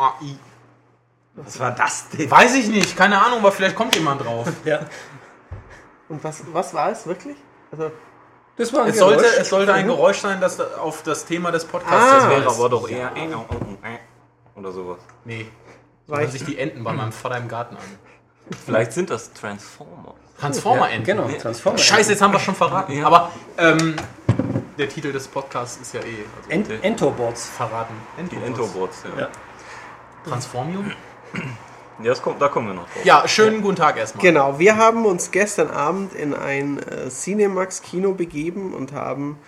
O-O-A-I. Was war das denn? Weiß ich nicht, keine Ahnung, aber vielleicht kommt jemand drauf. Ja. Und was, was war es wirklich? Also, Das war ein Es sollte, Geräusch. es sollte ein Geräusch sein, das auf das Thema des Podcasts Ah. Das wäre aber doch eher äh, oder sowas. Nee. War Hören ich- sich die Enten bei meinem Vater im Garten an. Vielleicht sind das Transformer. Transformer-Enten. Genau, Transformer. Scheiße, jetzt haben wir es schon verraten. Ja. Aber ähm, der Titel des Podcasts ist ja eh also Ent Entobots. verraten. Die Entobots, ja. Ja. Transformium? Ja, das kommt, da kommen wir noch drauf. Ja, schönen guten Tag erstmal. Genau, wir haben uns gestern Abend in ein äh, Cinemax-Kino begeben und haben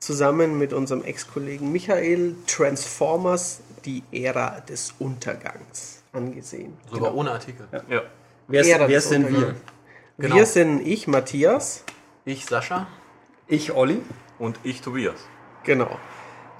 zusammen mit unserem Ex-Kollegen Michael Transformers die Ära des Untergangs angesehen. Sogar ohne Artikel. Ja. Wer, Ära wer sind wir? Genau. Wir sind ich, Matthias. Ich, Sascha. Ich, Olli. Und ich, Tobias. Genau,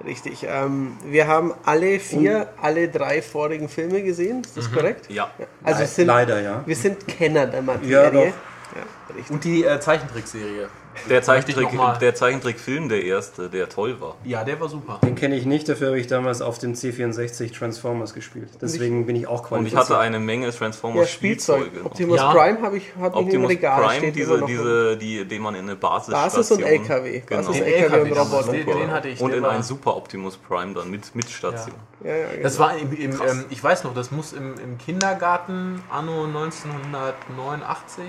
richtig. Ähm, wir haben alle vier, alle drei vorigen Filme gesehen, ist das korrekt? Ja. Also Le- sind, leider, ja. wir sind Kenner der Materie. Ja, doch. Ja. Und die äh, Zeichentrickserie. Der, ich Zeichentrick, der Zeichentrickfilm, der erste, der toll war. Ja, der war super. Den kenne ich nicht, dafür habe ich damals auf dem C64 Transformers gespielt. Deswegen bin ich auch Und ich qualifiziert. hatte eine Menge Ja, Transformers Spielzeug. Spielzeuge. Optimus Ja. Prime habe ich, hab ich im Optimus Regal. Prime, steht diese, diese, die, den man in eine Basis Basis und LKW. Genau. Basis, Den LKW und damals, Roboter. Den, den hatte ich. Und in einen Super Optimus Prime dann mit, mit Station. Ja, ja, genau. Das war im, im ähm, ich weiß noch, das muss im, im Kindergarten anno 1989.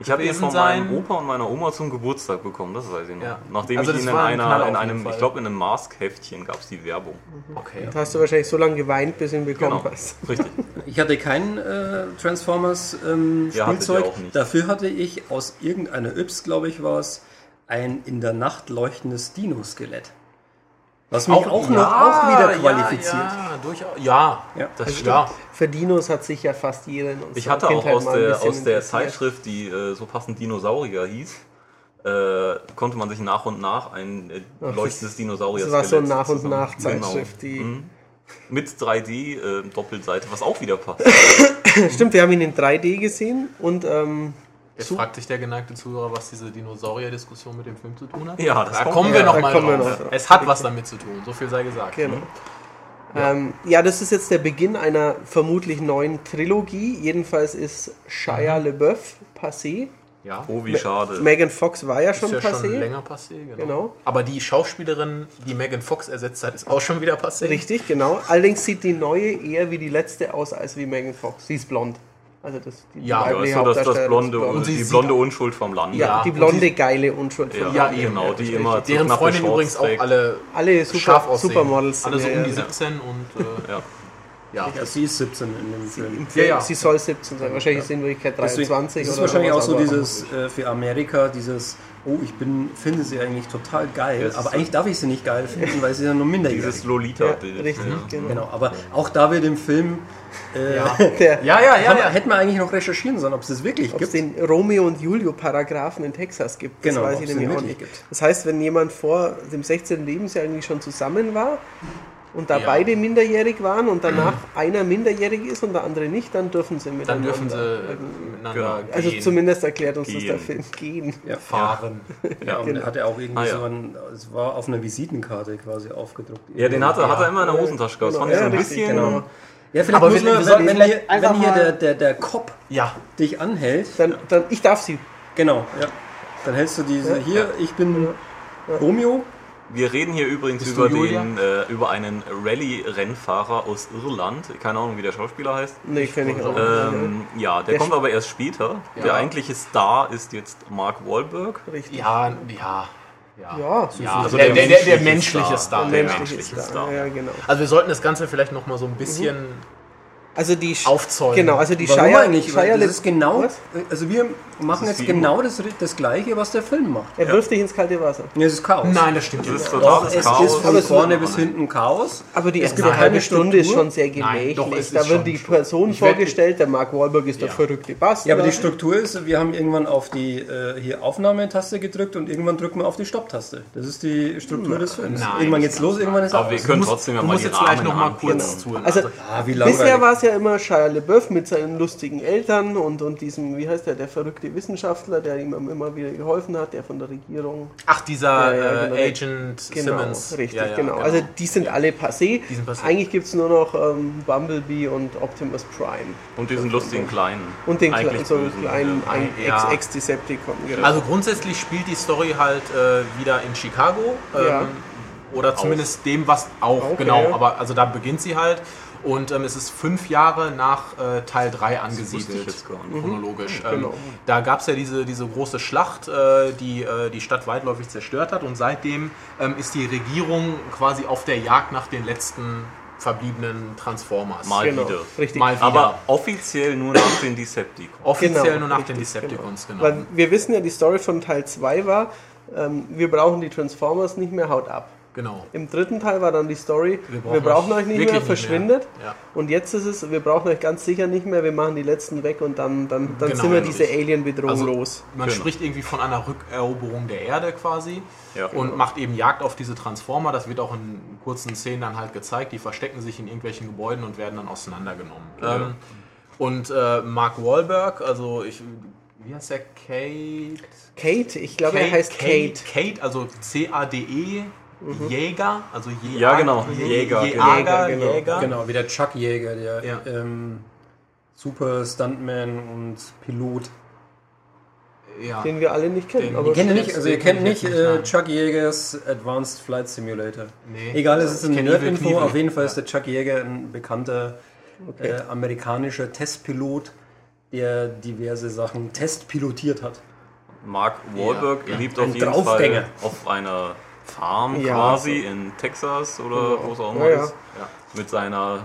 Ich habe ihn von meinem Opa und meiner Oma zum Geburtstag bekommen, das weiß ich noch. Ja. Nachdem Also ich ihn in, ein einer, in einem, Fall. ich glaube in einem Mask-Heftchen gab es die Werbung. Okay. Da hast du wahrscheinlich so lange geweint, bis du ihn bekommen Genau, hast. richtig. Ich hatte kein äh, Transformers ähm, Ja, Spielzeug. ihr auch nicht. Dafür hatte ich aus irgendeiner Yps, glaube ich, war es, ein in der Nacht leuchtendes Dino-Skelett. Was mich auch, noch auch wieder qualifiziert. Ja, ja, durchaus. Ja, Ja. Das stimmt. ja. Für Dinos hat sich ja fast jeder in unserer Ich hatte auch Kindheit aus mal ein der, aus der. Zeitschrift, die äh, so passend Dinosaurier hieß, äh, konnte man sich nach und nach ein äh, Ach, leuchtendes Dinosaurier Das war so Skelett nach und zusammen- nach Zeitschrift, die. Mhm. Mit 3D äh, Doppelseite, was auch wieder passt. Stimmt, wir haben ihn in 3D gesehen und ähm, Jetzt fragt sich der geneigte Zuhörer, was diese Dinosaurier-Diskussion mit dem Film zu tun hat. Ja, das da kommt- kommen wir ja, noch da mal kommen wir drauf. noch. Es hat was damit zu tun, so viel sei gesagt. Genau. Ähm, ja, das ist jetzt der Beginn einer vermutlich neuen Trilogie. Jedenfalls ist Shia LeBeouf passé. Ja. Oh, wie schade. Megan Fox war ja schon ist ja passé. schon länger passé, genau. Genau. Aber die Schauspielerin, die Megan Fox ersetzt hat, ist auch schon wieder passé. Richtig, genau. Allerdings sieht die neue eher wie die letzte aus als wie Megan Fox. Sie ist blond. Also das, die Ja, Ja, weibliche ist so das, das blonde, ist blond. Und sie die blonde Unschuld vom Land. Ja, Ja, die blonde, sie- geile Unschuld. Ja, von Ja, ihr. eben. genau, die richtig. immer Deren Freundin übrigens auch alle Alle super. Supermodels. Alle so sind, um ja, die ja. 17 und äh, Ja. Ja. Ja, sie ist 17 in dem Film. Im Ja, Film, ja. Sie soll 17 sein. Wahrscheinlich ist sie in Wirklichkeit Deswegen- 23 Das ist oder wahrscheinlich auch so dieses äh, für Amerika, dieses, oh, ich bin, finde sie eigentlich total geil, aber eigentlich darf ich sie nicht geil finden, weil sie ja nur minderjährig Dieses ist. Ja, Lolita-Bild. richtig, Ja. genau. Genau, aber auch da wird im Film, äh, Ja. Der, ja, ja, ja, ja. hätten wir eigentlich noch recherchieren sollen, ob es das wirklich Ob es gibt. den Romeo und Julio Paragraphen in Texas gibt, das Genau, weiß ich nämlich auch nicht. gibt. Das heißt, wenn jemand vor dem 16. Lebensjahr irgendwie schon zusammen war und da Ja. beide minderjährig waren und danach einer minderjährig ist und der andere nicht, dann dürfen sie Dann miteinander. dürfen sie miteinander Genau. Also gehen, zumindest erklärt uns das Gehen. der Film. Gehen. Ja. fahren. Ja, und genau. er hatte auch irgendwie Ah, ja. so ein, es war auf einer Visitenkarte quasi aufgedruckt. Ja, den hatte, hat er immer in der Hosentasche gehabt. Das genau. fand ich so ein bisschen. genau. Ja, vielleicht Aber muss wir- wir wenn, sollten wenn, vielleicht hier, wenn hier der, der, der Cop Ja, dich anhält, Dann, dann, ich darf sie. genau, ja, dann hältst du diese, hier, ich bin Romeo, Wir reden hier übrigens Bist über, den, äh, über einen Rallye-Rennfahrer aus Irland. Keine Ahnung, wie der Schauspieler heißt. Nee, kenne ich auch. Ähm, ja, der, Der kommt aber erst später. Ja. Der eigentliche Star ist jetzt Mark Wahlberg. Richtig. ja, ja. Ja, Ja, ja. Also der, der, der, der menschliche Star. Der menschliche Star. Star. Ja, genau. Also wir sollten das Ganze vielleicht noch mal so ein bisschen Also die aufzäumen. Genau, also die Warum eigentlich? Das ist genau, Was? also wir machen jetzt genau das, das Gleiche, was der Film macht. Er wirft dich ins kalte Wasser. Ja, es ist Chaos. Nein, das stimmt nicht. Doch, es Chaos. ist von vorne bis hinten Chaos. Aber die Es erste gibt halbe keine Stunde ist schon sehr Nein, gemächlich. doch, es ist da schon wird die. Person vorgestellt, der Mark Wahlberg ist der Ja. verrückte Bastard. Ja, aber die Struktur ist, wir haben irgendwann auf die äh, hier Aufnahmetaste gedrückt und irgendwann drücken wir auf die Stopptaste. Das ist die Struktur des Films. Nein. irgendwann geht's los, irgendwann ist Aber wir können trotzdem ja mal die jetzt gleich Rahmen noch mal kurz Genau. zuhören. Also, Ah. Bisher war es ja immer Shia LeBeouf mit seinen lustigen Eltern und, und diesem, wie heißt der, der verrückte Wissenschaftler, der ihm immer wieder geholfen hat, der von der Regierung. Ach, dieser Ja, ja, genau. äh, Agent Genau, Simmons. richtig, Ja, ja, genau. Also die sind alle passé. Die sind passé. Eigentlich gibt es nur noch ähm, Bumblebee und Optimus Prime. Und diesen lustigen kleinen. Und den kleinen, so bösen, kleinen ja. ein Ja. Ex- Ex-Decepticon. genau. Also grundsätzlich spielt die Story halt äh, wieder in Chicago. Ähm, Ja. Oder zumindest dem, was auch, Auch, genau. ja. Aber also da beginnt sie halt. Und ähm, es ist fünf Jahre nach äh, Teil 3 wusste ich angesiedelt, chronologisch. Genau. Ähm, da gab es ja diese, diese große Schlacht, äh, die äh, die Stadt weitläufig zerstört hat. Und seitdem ähm, ist die Regierung quasi auf der Jagd nach den letzten verbliebenen Transformers. Mal genau, wieder. richtig. Mal wieder. Aber offiziell nur nach den Decepticons. Offiziell Genau, nur nach richtig, den Decepticons, genau. Weil wir wissen ja, die Story von Teil 2 war, ähm, wir brauchen die Transformers nicht mehr, haut ab. Genau. Im dritten Teil war dann die Story, wir brauchen brauchen, euch nicht mehr, nicht mehr. verschwindet. Ja. Und jetzt ist es, wir brauchen euch ganz sicher nicht mehr, wir machen die letzten weg und dann, dann, dann Genau, sind wir richtig. diese Alien-Bedrohung Also, los. Man Genau. spricht irgendwie von einer Rückeroberung der Erde quasi Ja. und macht eben Jagd auf diese Transformer. Das wird auch in kurzen Szenen dann halt gezeigt. Die verstecken sich in irgendwelchen Gebäuden und werden dann auseinandergenommen. Ähm, und äh, Mark Wahlberg, also ich, wie heißt der? Kate? Kate, ich glaube, er heißt Kate. Kate, also C-A-D-E. Jäger, also Jäger. Ja, genau, Jäger, Jäger, genau. Jäger. Jäger. Genau, wie der Chuck Jäger, der Ja. ähm, super Stuntman und Pilot. Ja. Den wir alle nicht kennen. Den- aber Ihr kennt Jetzt- nicht, also ihr kennt kenn ich nicht äh. Chuck Jägers Advanced Flight Simulator. Nee. Egal, es ist Ich ein kenn Evil Nerd-Info. Auf jeden Fall ist der Chuck Jäger ein bekannter Okay. äh, amerikanischer Testpilot, der diverse Sachen testpilotiert hat. Mark Wahlberg Ja, ja. lebt Ein auf jeden. Fall auf einer Farm Ja, quasi in Texas oder wo es auch immer Ja, ja. ist. Mit seiner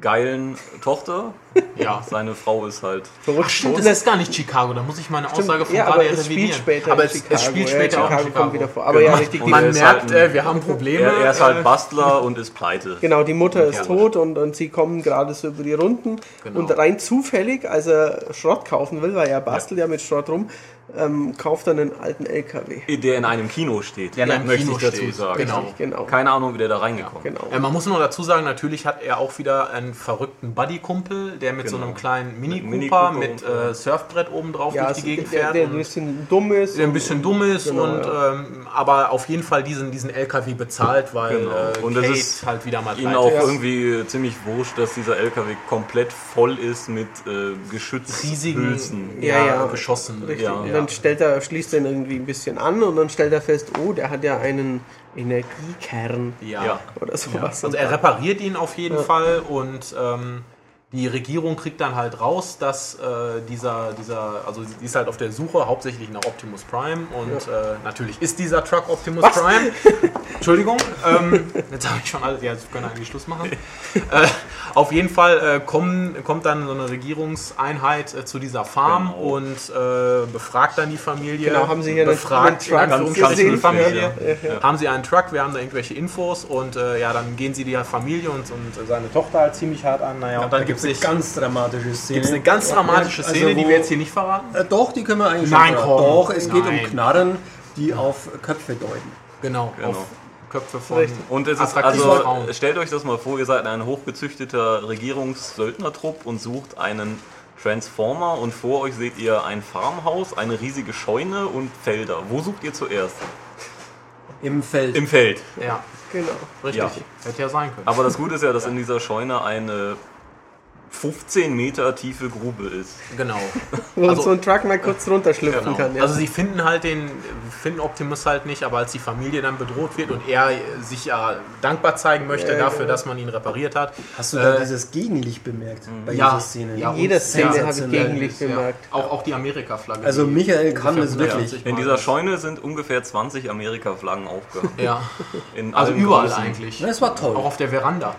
geilen Tochter. Ja. Seine Frau ist halt. Verrückt. Stimmt, das ist gar nicht Chicago, da muss ich meine Aussage von ja, gerade aber es spielt später aber es, Chicago. es spielt ja, später auch in Chicago kommt wieder vor. Aber Genau. ja, richtig. Und er Man ist merkt, halt ein- äh, wir haben Probleme. Er, er ist halt Bastler und ist pleite. genau, die Mutter ist Ja. tot und, und sie kommen gerade so über die Runden. Genau. Und rein zufällig, als er Schrott kaufen will, weil er bastelt ja, mit Schrott rum, ähm, kauft er einen alten LKW. Der in einem Kino steht. Der in einem möchte Kino ich dazu steht. sagen. Genau. Genau. Keine Ahnung, wie der da reingekommen ist. Genau. Äh, man muss nur dazu sagen, natürlich hat er auch wieder einen verrückten Buddy-Kumpel, der mit so Genau. einem kleinen Mini Mit Mini Cooper Cooper mit und, äh, äh, Surfbrett oben drauf Ja, durch die Gegend der, fährt. der ein und bisschen dumm ist. der ein und- bisschen dumm ist Genau, und ja. ähm, aber auf jeden Fall diesen, diesen LKW bezahlt, weil Genau. äh, Und es Kate ist halt wieder mal Ihnen auch ist. irgendwie ziemlich wurscht, dass dieser LKW komplett voll ist mit äh, riesigen Geschützhülsen. Ja, ja. geschossen. Richtig. Ja. Und dann stellt er, schließt er ihn irgendwie ein bisschen an und dann stellt er fest, oh, der hat ja einen Energiekern Ja. Ja. oder sowas. Also er repariert ihn auf jeden Fall und ähm, die Regierung kriegt dann halt raus, dass äh, dieser, dieser, also sie ist halt auf der Suche hauptsächlich nach Optimus Prime und äh, natürlich ist dieser Truck Optimus Prime. Entschuldigung, ähm, jetzt habe ich schon alles, ja, jetzt können wir eigentlich Schluss machen. äh, auf jeden Fall äh, kommen, kommt dann so eine Regierungseinheit äh, zu dieser Farm Genau. und äh, befragt dann die Familie. Genau, haben sie hier befragt einen Truck in gesehen? die Familie. Ja, ja. Haben sie einen Truck, wir haben da irgendwelche Infos und ja, dann gehen sie die Familie und, und seine Tochter halt ziemlich hart an. Naja, und dann gibt es eine ganz dramatische Szene. gibt's eine ganz dramatische Also Szene, die wo- wir jetzt hier nicht verraten. Äh, doch, die können wir eigentlich Nein, schon verraten. Doch, es geht um Nein. Knarren, die auf Köpfe deuten. Genau, Genau. auf Köpfe von Richtig. Und es ist also, Frauen. stellt euch das mal vor, ihr seid ein hochgezüchteter Regierungssöldnertrupp und sucht einen Transformer und vor euch seht ihr ein Farmhaus, eine riesige Scheune und Felder. Wo sucht ihr zuerst? Im Feld. Im Feld. Ja, Genau. richtig. Ja. Hätte ja sein können. Aber das Gute ist ja, dass in dieser Scheune eine 15 Meter tiefe Grube ist. genau. Wo Also- so ein Truck mal kurz runterschlüpfen Genau. kann. Ja. Also sie finden halt den, finden Optimus halt nicht, aber als die Familie dann bedroht wird und er sich ja dankbar zeigen möchte Ja, dafür, genau. dass man ihn repariert hat. Hast du da Äh, dieses Gegenlicht bemerkt bei ja, dieser Szene? ja, In jeder Szene ja, habe ich. Gegenlicht Ja. bemerkt. Auch, auch die Amerika-Flagge. Also die Michael kann es wirklich. 150 In dieser. Scheune sind ungefähr 20 Amerika-Flaggen aufgehangen. Ja, In also überall Größen. eigentlich. Na, es war toll. Auch auf der Veranda.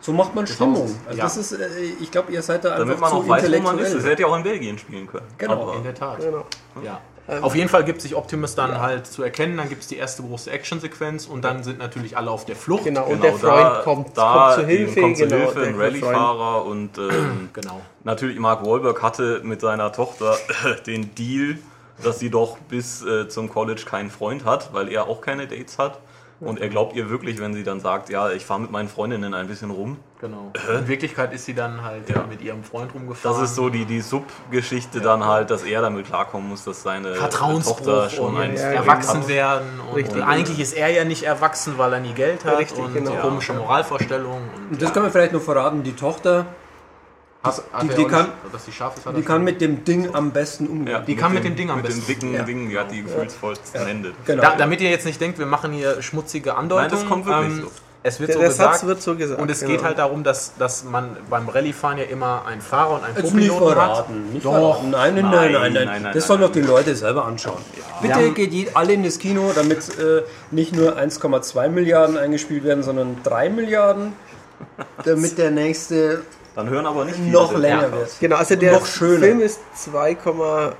So macht man Stimmung. Also Ja. das ist, äh, ich glaube, ihr seid da Damit einfach man zu auch weiß, wo man ist. Das hätte ja auch in Belgien spielen können. Genau. Aber In der Tat. Genau. Ja. Auf jeden Fall gibt sich Optimus dann halt zu erkennen, dann gibt es die erste große Actionsequenz und dann sind natürlich alle auf der Flucht. Genau. Und genau, der Freund da, kommt, da kommt zu Hilfe. kommt zu genau, Hilfe, der ein. Rallye-Fahrer und ähm, Genau. natürlich Mark Wahlberg hatte mit seiner Tochter den Deal, dass sie doch bis äh, zum College keinen Freund hat, weil er auch keine Dates hat. Und er glaubt ihr wirklich, wenn sie dann sagt, ja, ich fahre mit meinen Freundinnen ein bisschen rum. Genau. In Wirklichkeit ist sie dann halt Ja. mit ihrem Freund rumgefahren. Das ist so die, die Sub-Geschichte dann halt, dass er damit klarkommen muss, dass seine Tochter schon ein ja, erwachsen hat. werden. Und, Richtig. und eigentlich ist er ja nicht erwachsen, weil er nie Geld hat Richtig, und genau. komische Moralvorstellungen. Und Und das kann man vielleicht noch verraten, die Tochter, Hast- die- die kann- nicht, dass die scharf ist, die kann mit dem Ding am besten umgehen. Ja, Die kann mit dem Ding am mit besten. dem dicken Ja. Ding, die hat die gefühlsvollsten Hände. Genau. Da, damit ihr jetzt nicht denkt, wir machen hier schmutzige Andeutungen. Nein, das kommt wirklich so. Es wird Der, so der gesagt. Satz wird so gesagt. und es genau. geht halt darum, dass, dass man beim Rallyefahren ja immer einen Fahrer und einen Co-Piloten hat. verraten. Nicht Doch. verraten. Nein, nein, nein, nein, Nein, nein. nein, nein, Das sollen doch die Leute selber anschauen. Bitte geht alle in das Kino, damit äh, nicht nur 1,2 Milliarden eingespielt werden, sondern 3 Milliarden, damit der nächste Dann hören aber nicht viele noch länger wird. Genau, also der noch schöner. Film ist 2,6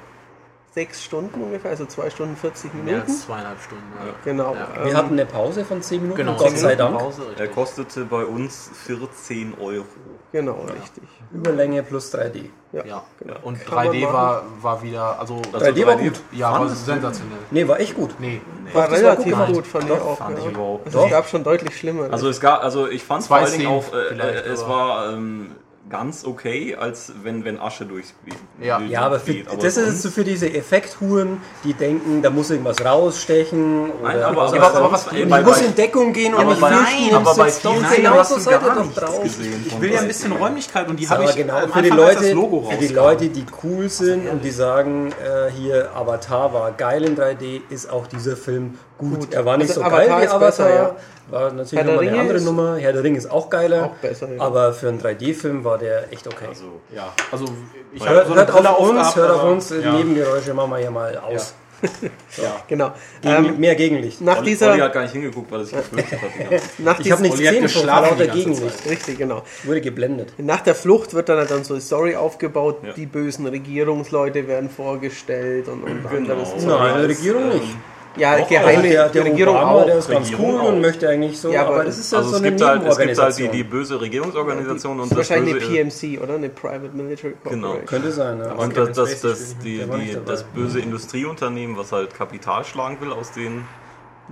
Stunden ungefähr, also 2 Stunden 40 Mehr Minuten. als zweieinhalb Stunden. Ja. Genau. Ja. Wir ähm, hatten eine Pause von 10 Minuten, Genau, Gott sei Dank. Pause, Er richtig. kostete bei uns 14 Euro. genau, richtig. Überlänge plus 3D. Ja, Ja. genau. Und Kann man 3D machen. war, war wieder, also, Also 3D war gut. ja, war sensationell. Nee, war echt gut. Nee, War das war relativ gut gut, fand Doch, ich auch. fand ja. ich überhaupt Also nicht. es gab schon deutlich schlimmer. Also es gab, also ich fand es vor allen Dingen auch, äh, äh, es war ähm, ganz okay, als wenn, wenn Asche durchs Ja. Bild Ja, aber, für, geht. das ist so für diese Effekthuren, die denken, da muss irgendwas rausstechen. Oder Nein, aber- was aber- aber ich. was- Und ich bei- muss in Deckung gehen und aber mich fürchten, nein, aber bei vielen genauso hast du seid ihr doch drauf. gesehen Ich will ja ein bisschen Räumlichkeit und die Aber habe ich genau, für die, Leute, das Logo für die. Leute, die cool sind und die sagen, äh, hier Avatar war geil in 3D, ist auch dieser Film gut. Er war nicht Also so Avatar geil wie Avatar, besser, ja. war natürlich Herr nochmal eine andere Nummer. Herr der Ring ist auch geiler, Auch besser, ja. aber für einen 3D-Film war der echt okay. Also, Ja, also ich hört so eine hört auf uns, aufgehabt, hört auf uns, ja. Nebengeräusche machen wir hier mal aus. genau. Gegen, Ähm, mehr Gegenlicht. nach Olli, dieser, Olli hat gar nicht hingeguckt, weil er sich gefürchtet hat. Ich habe nichts gesehen von lauter Gegenlicht. Richtig, genau. Wurde geblendet. Nach der Flucht wird dann halt dann so die Story aufgebaut, Ja. die bösen Regierungsleute werden vorgestellt und, und anderes Zeug. Nein, die Regierung nicht. Ja, Doch, geheime Also der, der Regierung Obama, auch. der ist ganz Regierung cool auch. und möchte eigentlich so, Ja, aber aber, das ist ja Also so es eine gibt, halt, es gibt halt die, die böse Regierungsorganisation und Das das ist wahrscheinlich böse... eine PMC, oder? Eine Private Military Genau. Corporation. Könnte sein, ja. Und das, das, das, die, die, das böse Industrieunternehmen, was halt Kapital schlagen will aus den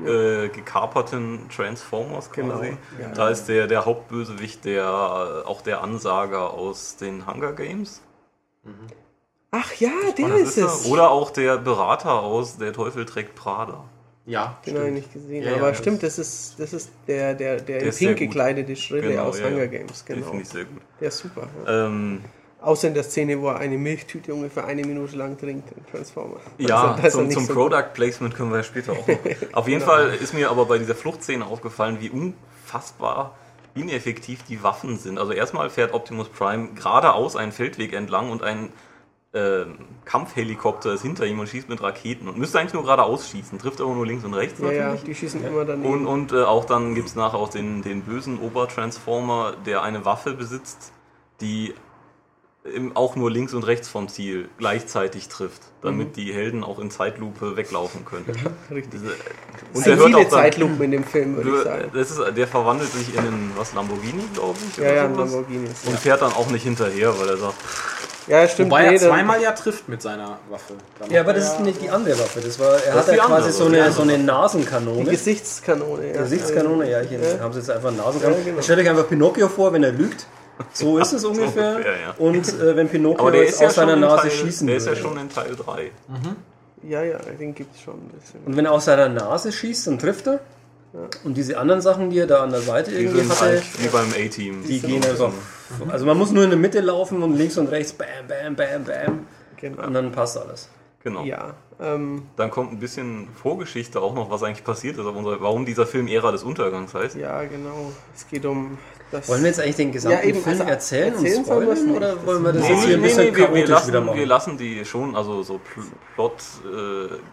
äh, gekaperten Transformers quasi. Genau, ja. Da ist der, der Hauptbösewicht der, auch der Ansager aus den Hunger Games. Ach ja, der ist es. Oder auch der Berater aus Der Teufel trägt Prada. Ja, Den habe ich nicht gesehen. Ja, ja, aber das- stimmt, das ist, das ist der, der, der, in ist sehr pink gekleidete Schrille Genau, aus ja, Hunger ja. Games. Den Genau. finde ich sehr gut. Der ist super. Ja. Ähm, Außer in der Szene, wo er eine Milchtüte ungefähr eine Minute lang trinkt in Transformer. Ja, Da ist er zum, zum so Product Placement können wir ja später auch noch. Auf jeden Genau. Fall ist mir aber bei dieser Fluchtszene aufgefallen, wie unfassbar ineffektiv die Waffen sind. Also erstmal fährt Optimus Prime geradeaus einen Feldweg entlang und ein ähm, Kampfhelikopter ist hinter ihm und schießt mit Raketen und müsste eigentlich nur geradeaus schießen, trifft aber nur links und rechts Ja, ja, natürlich. die schießen immer daneben. Und, und äh, auch dann gibt es nachher auch den, den bösen Obertransformer, der eine Waffe besitzt, die im, auch nur links und rechts vom Ziel gleichzeitig trifft, damit die Helden auch in Zeitlupe weglaufen können. Richtig. Diese, Es und der hört viele auch dann, Zeitlupen in dem Film, würde ich sagen. das ist, der verwandelt sich in einen was Lamborghini, glaube ich, Ja, oder ja, sowas. Lamborghini. und fährt dann auch nicht hinterher, weil er sagt, Ja, stimmt. Wobei nee, er zweimal ja trifft mit seiner Waffe. Da Ja, aber das ist nicht die andere Waffe. Das war, er ist hat die ja quasi andere, so die eine, so eine Die Nasenkanone. Gesichtskanone. Ja. Gesichtskanone, ja, hier Ja. haben sie jetzt einfach Nasenkanone. Ja, genau. Stellt euch einfach Pinocchio vor, wenn er lügt. So ist es ungefähr. ungefähr, ja. Und äh, wenn Pinocchio aber der ist aus seiner in Nase Teil, schießen der ist ja würde. schon in Teil 3. Ja, ja, den gibt es schon ein bisschen. Und wenn er aus seiner Nase schießt, dann trifft er. Und diese anderen Sachen, die er da an der Seite Die irgendwie sind hatte, halt wie beim A-Team. die gehen einfach. Also man muss nur in der Mitte laufen und links und rechts bam, bam, bam, bam. Genau. Und dann passt alles. Genau. Ja, ähm, Dann kommt ein bisschen Vorgeschichte auch noch, was eigentlich passiert ist, auf unserer, warum dieser Film Ära des Untergangs heißt. ja, genau. Es geht um das. Wollen wir jetzt eigentlich den gesamten Ja, eben, Film also erzählen, erzählen und wir es spoilern? Oder wollen wir das ist- jetzt hier ein bisschen wir, wir, chaotisch lassen, wieder wir machen? lassen die schon, also so Pl- Plot,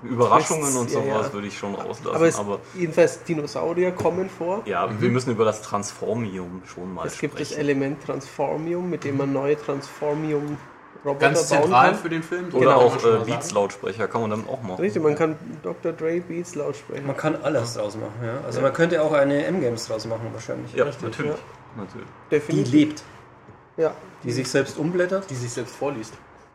äh, Überraschungen und Ja, sowas ja. würde ich schon rauslassen. aber, es, Aber, jedenfalls Dinosaurier kommen vor. ja, wir müssen über das Transformium schon mal Es gibt das sprechen. Element Transformium, mit dem man neue Transformium Roboter Ganz bauen zentral kann. für den Film. Oder man auch äh. Beats-Lautsprecher kann man dann auch machen. Richtig, man kann Dr. Dre Beats Lautsprecher. Man kann alles draus machen, ja. Also man könnte auch eine M-Games draus machen wahrscheinlich. Ja, natürlich. Natürlich. Die Definitiv. lebt. Ja, Die sich selbst umblättert. Die sich selbst vorliest.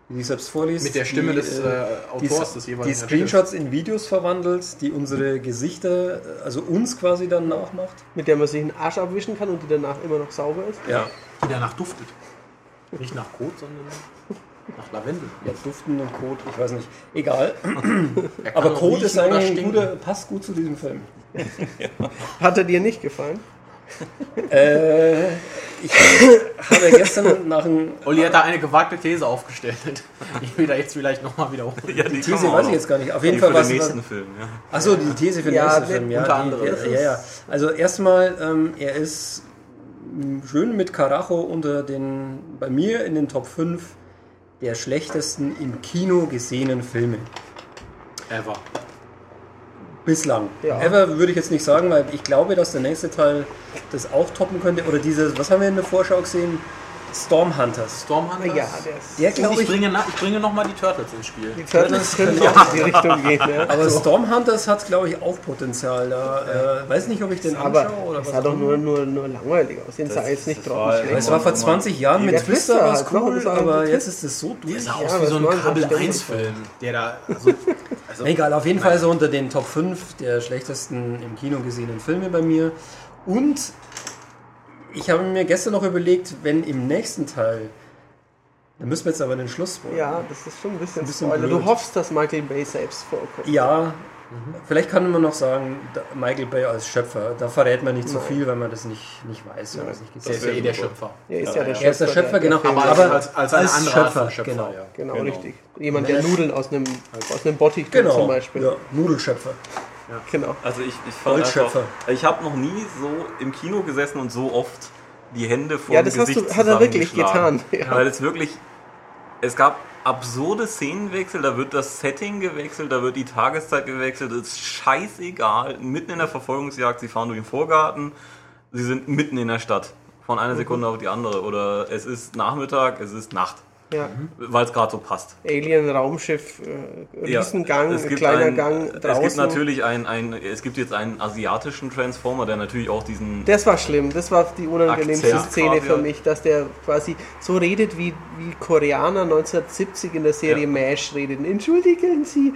die sich selbst vorliest. Mit der Stimme die, des äh, äh, die, Autors des die jeweiligen Screenshots in Videos verwandelt, die unsere Gesichter, äh, also uns quasi dann nachmacht. Mit der man sich den Arsch abwischen kann und die danach immer noch sauber ist. Ja. Die danach duftet. Nicht nach Kot, sondern nach Lavendel. Ja, Duften und Kot, ich weiß nicht. Egal. Er Aber Kot ist eigentlich ein guter, passt gut zu diesem Film. Hat er dir nicht gefallen? Äh, ich habe gestern nach einem. Olli hat da eine gewagte These aufgestellt. Ich will da jetzt vielleicht nochmal wiederholen. Ja, die These kann man weiß ich jetzt gar nicht. Auf jeden Die Fall für was. den nächsten Film, ja. Achso, die These für den Ja, nächsten Film. Ja, unter die, anderem. ja, ja. Also erstmal, ähm, er ist schön mit Karacho unter den, bei mir in den Top 5 der schlechtesten im Kino gesehenen Filme. Ever. Bislang. Ja. Ever würde ich jetzt nicht sagen, weil ich glaube, dass der nächste Teil das auch toppen könnte. Oder dieses, was haben wir in der Vorschau gesehen? Storm Hunters. Stormhunters. Ja, der ist. Der glaube ich ich. bringe, na, ich bringe nochmal die Turtles ins Spiel. Die Turtles können auch in die Richtung gehen. Ja. Aber Storm Hunters hat, glaube ich, auch Potenzial. Da äh, weiß nicht, ob ich den Aber anschaue oder es was. sah doch nur, nur, nur langweilig aus. Den sah jetzt nicht das drauf war-. Es war vor 20 Jahren mit Ja, Twister Twister was halt cool, das war aber jetzt ist es so durch. Der sah Ja, aus wie so ein sie Kabel denn 1 Film, der da. Also, also Egal, auf jeden Fall so unter den Top 5 der schlechtesten im Kino gesehenen Filme bei mir. Und ich habe mir gestern noch überlegt, wenn im nächsten Teil, da müssen wir jetzt aber den Schluss spoilern. Ja, das ist schon ein bisschen, Ein bisschen Spoiler. Du hoffst, dass Michael Bay selbst vorkommt. Ja, vielleicht kann man noch sagen, Michael Bay als Schöpfer. Da verrät man nicht zu viel, weil man das nicht, nicht weiß, wenn es nicht der gesehen ist ja eh der. Schöpfer. Er ist ja, der Schöpfer. Er ist der Schöpfer, genau. Aber, Aber als, als, als als Art Schöpfer, Schöpfer, genau. ja. Genau, Genau. richtig. Jemand, der Nudeln aus einem, aus einem Bottich Genau, zum Beispiel. ja, Nudelschöpfer. Genau. Also ich, ich fand einfach, ich habe noch nie so im Kino gesessen und so oft die Hände vor Ja, dem das hast Gesicht du- hat er wirklich getan, ja. Weil es wirklich, es gab absurde Szenenwechsel, da wird das Setting gewechselt, da wird die Tageszeit gewechselt, es ist scheißegal, mitten in der Verfolgungsjagd, sie fahren durch den Vorgarten, sie sind mitten in der Stadt, von Mhm. einer Sekunde auf die andere. Oder es ist Nachmittag, es ist Nacht, Ja. weil es gerade so passt. Alien, Raumschiff, äh, Ja, Riesengang, es gibt kleiner ein- Gang draußen. Es gibt natürlich ein, ein, es gibt jetzt einen asiatischen Transformer, der natürlich auch diesen Das war schlimm. Das war die unangenehmste Akzent Szene für ja. mich, dass der quasi so redet, wie, wie Koreaner 1970 in der Serie Ja. MASH reden. Entschuldigen Sie.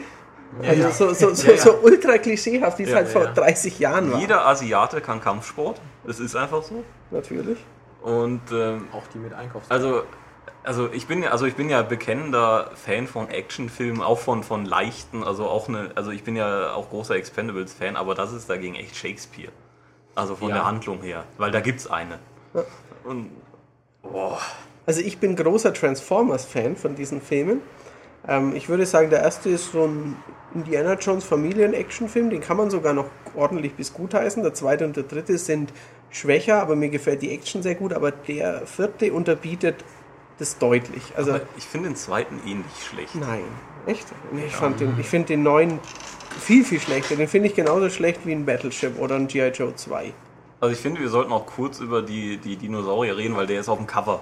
Also ja. so, so, so, Ja, ja. so ultra klischeehaft, wie es Ja, halt ja, vor ja. 30 Jahren war. Jeder Asiate kann Kampfsport. Das ist einfach so. Natürlich. Und ähm, Auch die mit Einkaufs. also, also ich bin ja, also ich bin ja bekennender Fan von Actionfilmen, auch von, von leichten, also auch eine, also ich bin ja auch großer Expendables-Fan, aber das ist dagegen echt Shakespeare. Also von Ja. der Handlung her. Weil da gibt's eine. Und boah. Also ich bin großer Transformers-Fan von diesen Filmen. Ähm, ich würde sagen, der erste ist so ein Indiana Jones Familien-Action-Film, den kann man sogar noch ordentlich bis gut heißen. Der zweite und der dritte sind schwächer, aber mir gefällt die Action sehr gut. Aber der vierte unterbietet das deutlich. Also Aber ich finde den zweiten ähnlich schlecht. nein, echt? Ich fand den, ich finde den neuen viel viel schlechter. Den finde ich genauso schlecht wie ein Battleship oder ein GI Joe 2. Also ich finde, wir sollten auch kurz über die, die Dinosaurier reden, weil der ist auf dem Cover.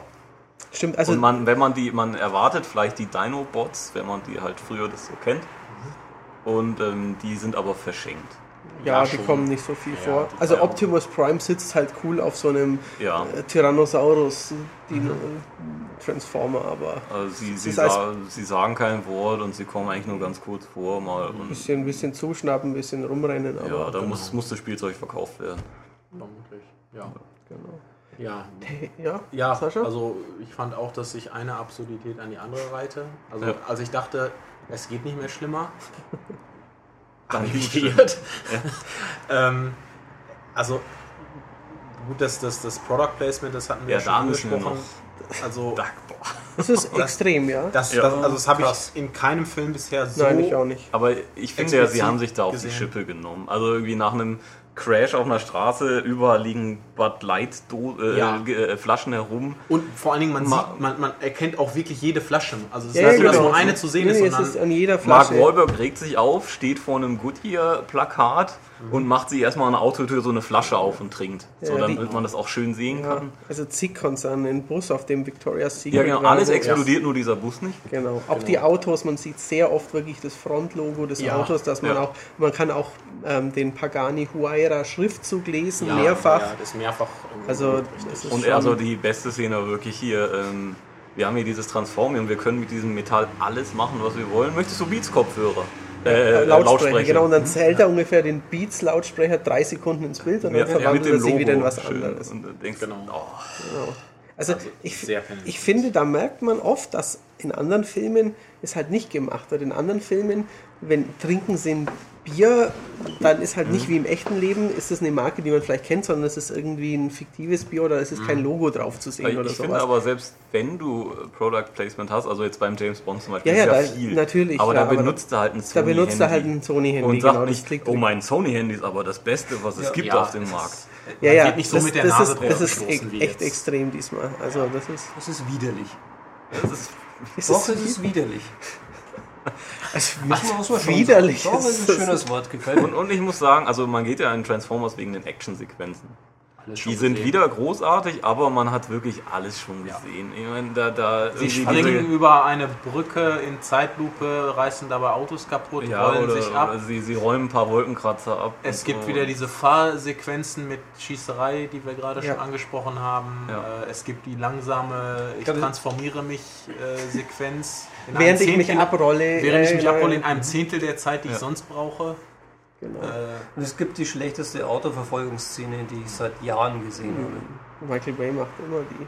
Stimmt, also Und man, wenn man die, man erwartet vielleicht die Dino-Bots, wenn man die halt früher das so kennt. Und ähm, die sind aber verschenkt. Ja, ja, die schon. kommen nicht so viel vor. Also. Optimus Prime sitzt halt cool auf so einem Ja. äh, Tyrannosaurus Dino Transformer, aber Also sie, sie, sa sie sagen kein Wort und sie kommen eigentlich nur ganz kurz vor mal. ein Und bisschen, bisschen zuschnappen, ein bisschen rumrennen, ja, aber da muss, muss das Spielzeug verkauft werden. Vermutlich. Ja. genau. Ja. Ja, Ja, Sascha? also ich fand auch, dass sich eine Absurdität an die andere reihte. Also Ja. als ich dachte, es geht nicht mehr schlimmer, Geirrt. ähm, also gut, dass das, das Product Placement, das hatten wir Ja, ja, schon angesprochen. Also das ist extrem, ja. das, Ja, das, also das habe ich in keinem Film bisher so Nein, ich auch nicht. Aber ich finde ja, sie haben sich da auf die gesehen. Schippe genommen. Also irgendwie nach einem Crash auf einer Straße, überall liegen Bud Light Do äh, Ja. äh, Flaschen herum. Und vor allen Dingen, man, Ma- sieht, man, man erkennt auch wirklich jede Flasche. Also es ist Ja, nicht so, dass genau. nur eine zu sehen Nee, ist, ist an jeder Mark. Wahlberg regt sich auf, steht vor einem Goodyear-Plakat und macht sich erstmal an der Autotür so eine Flasche auf und trinkt. So, Ja, damit man das auch schön sehen ja, kann. also zig Konzerne, ein Bus, auf dem Victoria's Secret Ja, genau. Alles explodiert, nur dieser Bus nicht. Genau. Auch die Autos, man sieht sehr oft wirklich das Frontlogo des Ja, Autos, dass man ja. auch, man kann auch ähm, den Pagani Huayra Schriftzug lesen, Ja, mehrfach. Ja, das mehrfach. Also, das ist Und also die beste Szene war wirklich hier, ähm, wir haben hier dieses Transformium, wir können mit diesem Metall alles machen, was wir wollen. Möchtest du Beats-Kopfhörer? Äh, Lautsprecher, genau, und dann zählt er ungefähr den Beats-Lautsprecher drei Sekunden ins Bild und dann Ja, verwandelt dem er sich wieder in was Schön. anderes. Und denkst, Genau. oh, Also, Also ich, ich finde, da merkt man oft, dass in anderen Filmen es halt nicht gemacht wird. In anderen Filmen, wenn Trinken sind Bier, dann ist halt Mhm. nicht wie im echten Leben, ist es eine Marke, die man vielleicht kennt, sondern es ist irgendwie ein fiktives Bier oder es ist kein Logo drauf zu sehen Ich oder finde sowas. aber selbst wenn du Product Placement hast, also jetzt beim James Bond zum Beispiel, Ja, ja, ist da- viel. natürlich, Aber ja, da benutzt er halt ein da Sony benutzt er Handy. halt ein Sony-Handy, und sagt genau, das nicht, oh mein Sony-Handy ist aber das Beste, was es gibt auf dem das Markt. Ist, Ja, man ja, geht nicht so das, mit der das Nase ist, das ist e echt jetzt. extrem diesmal. Also das ist, Das ist widerlich. Das ist, ist Doch, das es ist widerlich. also, schon widerlich sagen. Doch, das ist ein schönes Wort, gefällt mir. und, und ich muss sagen, also man geht ja in Transformers wegen den Actionsequenzen. Die sind gesehen. wieder großartig, aber man hat wirklich alles schon gesehen. Ich meine, da, da Sie springen über eine Brücke in Zeitlupe, reißen dabei Autos kaputt, ja, rollen oder, sich ab. sie, sie räumen ein paar Wolkenkratzer ab. Es gibt so. wieder diese Fahrsequenzen mit Schießerei, die wir gerade Ja. schon angesprochen haben. Ja. Äh, Es gibt die langsame Ich transformiere mich äh, Sequenz. In während ich mich abrolle. Während ich äh, mich abrolle in einem Zehntel der Zeit, die ich sonst brauche. Genau. Äh, Und es gibt die schlechteste Autoverfolgungsszene, die ich seit Jahren gesehen habe. Michael Bay macht immer die.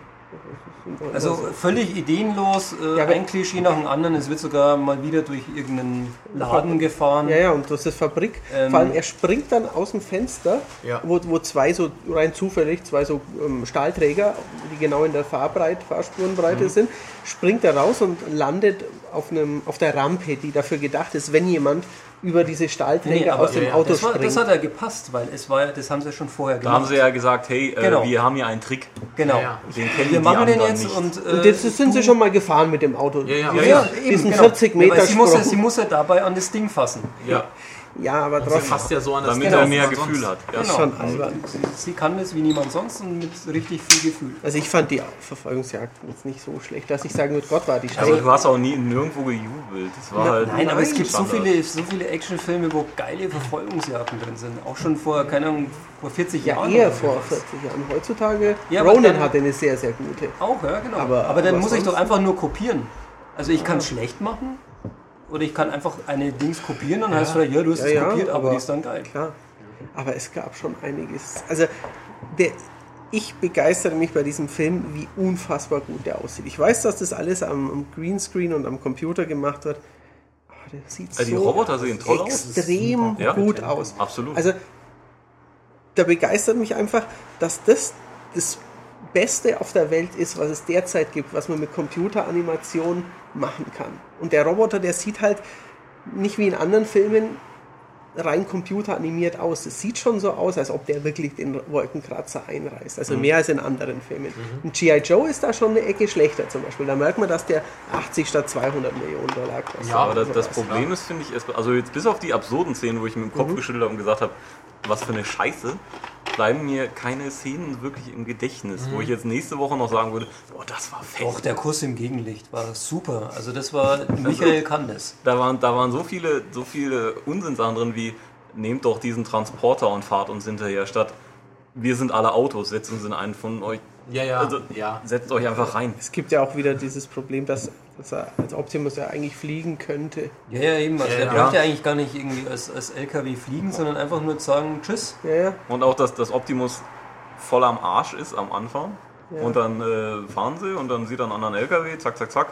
Also völlig ideenlos, äh, Ja, ein Klischee nach dem anderen. Es wird sogar mal wieder durch irgendeinen Laden gefahren. Ja, ja, und das ist Fabrik. Ähm, Vor allem, er springt dann aus dem Fenster, Ja. wo, wo zwei so, rein zufällig, zwei so ähm, Stahlträger, die genau in der Fahrbreit, Fahrspurenbreite sind, springt er raus und landet auf, einem, auf der Rampe, die dafür gedacht ist, wenn jemand über diese Stahlträger Nee, aus dem ja, ja, Auto das, war, springt. das hat ja gepasst, weil es war ja, das haben sie ja schon vorher Da gemacht. haben sie ja gesagt, hey, äh, Genau. wir haben hier einen Trick. genau. Ja, ja. Den kennen Wir machen den jetzt nicht. und, äh, und jetzt sind sie schon mal gefahren mit dem Auto. Ja, ja, Diesen- ja, diesen genau. 40 Ja, weil Meter sie muss, ja, sie muss ja dabei an das Ding fassen. ja. Ja, aber Sie trotzdem. fasst ja so an das Damit er mehr Gefühl sonst- hat. Ja. ist schon albern. Sie, sie kann das wie niemand sonst und mit richtig viel Gefühl. Also ich fand die Verfolgungsjagd jetzt nicht so schlecht, dass ich sagen würde, Gott war die Also schlecht. du hast auch nie nirgendwo gejubelt. Das war Na, halt Nein, aber es gibt so viele, so viele Actionfilme, wo geile Verfolgungsjagden drin sind. Auch schon vor, keine Ahnung, vor 40 Ja, Jahren. eher vor sowas. 40 Jahren. Heutzutage, Ja, Ronan dann- hatte eine sehr, sehr gute. Auch, ja, genau. Aber- Aber, dann aber muss ich doch einfach nur kopieren. Also ich kann es schlecht machen oder ich kann einfach eine Dings kopieren und dann heißt es vielleicht, ja, du hast Ja, es ja, kopiert, aber, aber- die ist dann geil. Klar. Aber es gab schon einiges. Also, der, ich begeistere mich bei diesem Film, wie unfassbar gut der aussieht. Ich weiß, dass das alles am, am Greenscreen und am Computer gemacht wird. Aber der sieht Also die so Roboter sehen toll aus. extrem Ja. gut aus. Absolut. Also, da begeistert mich einfach, dass das das Beste auf der Welt ist, was es derzeit gibt, was man mit Computeranimation machen kann. Und der Roboter, der sieht halt nicht wie in anderen Filmen rein computeranimiert aus. Es sieht schon so aus, als ob der wirklich den Wolkenkratzer einreißt. Also mehr als in anderen Filmen. Und G.I. Joe ist da schon eine Ecke schlechter zum Beispiel. Da merkt man, dass der 80 statt 200 Millionen Dollar kostet. Ja, aber das, oder das. Problem ist, finde ich, also jetzt bis auf die absurden Szenen, wo ich mit dem Kopf Mhm. geschüttelt habe und gesagt habe, was für eine Scheiße, bleiben mir keine Szenen wirklich im Gedächtnis, Mhm. wo ich jetzt nächste Woche noch sagen würde, boah, das war fett. Doch, der Kuss im Gegenlicht war super. Also das war, Michael kann das. Da waren, da waren so viele, so viele Unsinnssachen drin wie, nehmt doch diesen Transporter und fahrt uns hinterher, statt wir sind alle Autos, setzt uns in einen von euch, Ja, ja. Also- ja. setzt euch einfach rein. Es gibt ja auch wieder dieses Problem, dass, dass er als Optimus ja eigentlich fliegen könnte. Ja, ja, eben. Also Ja, der ja. braucht ja eigentlich gar nicht irgendwie als, als LKW fliegen, sondern einfach nur sagen Tschüss. Ja, ja. Und auch, dass das Optimus voll am Arsch ist am Anfang. Ja. Und dann äh, fahren sie und dann sieht er einen anderen LKW, zack, zack, zack,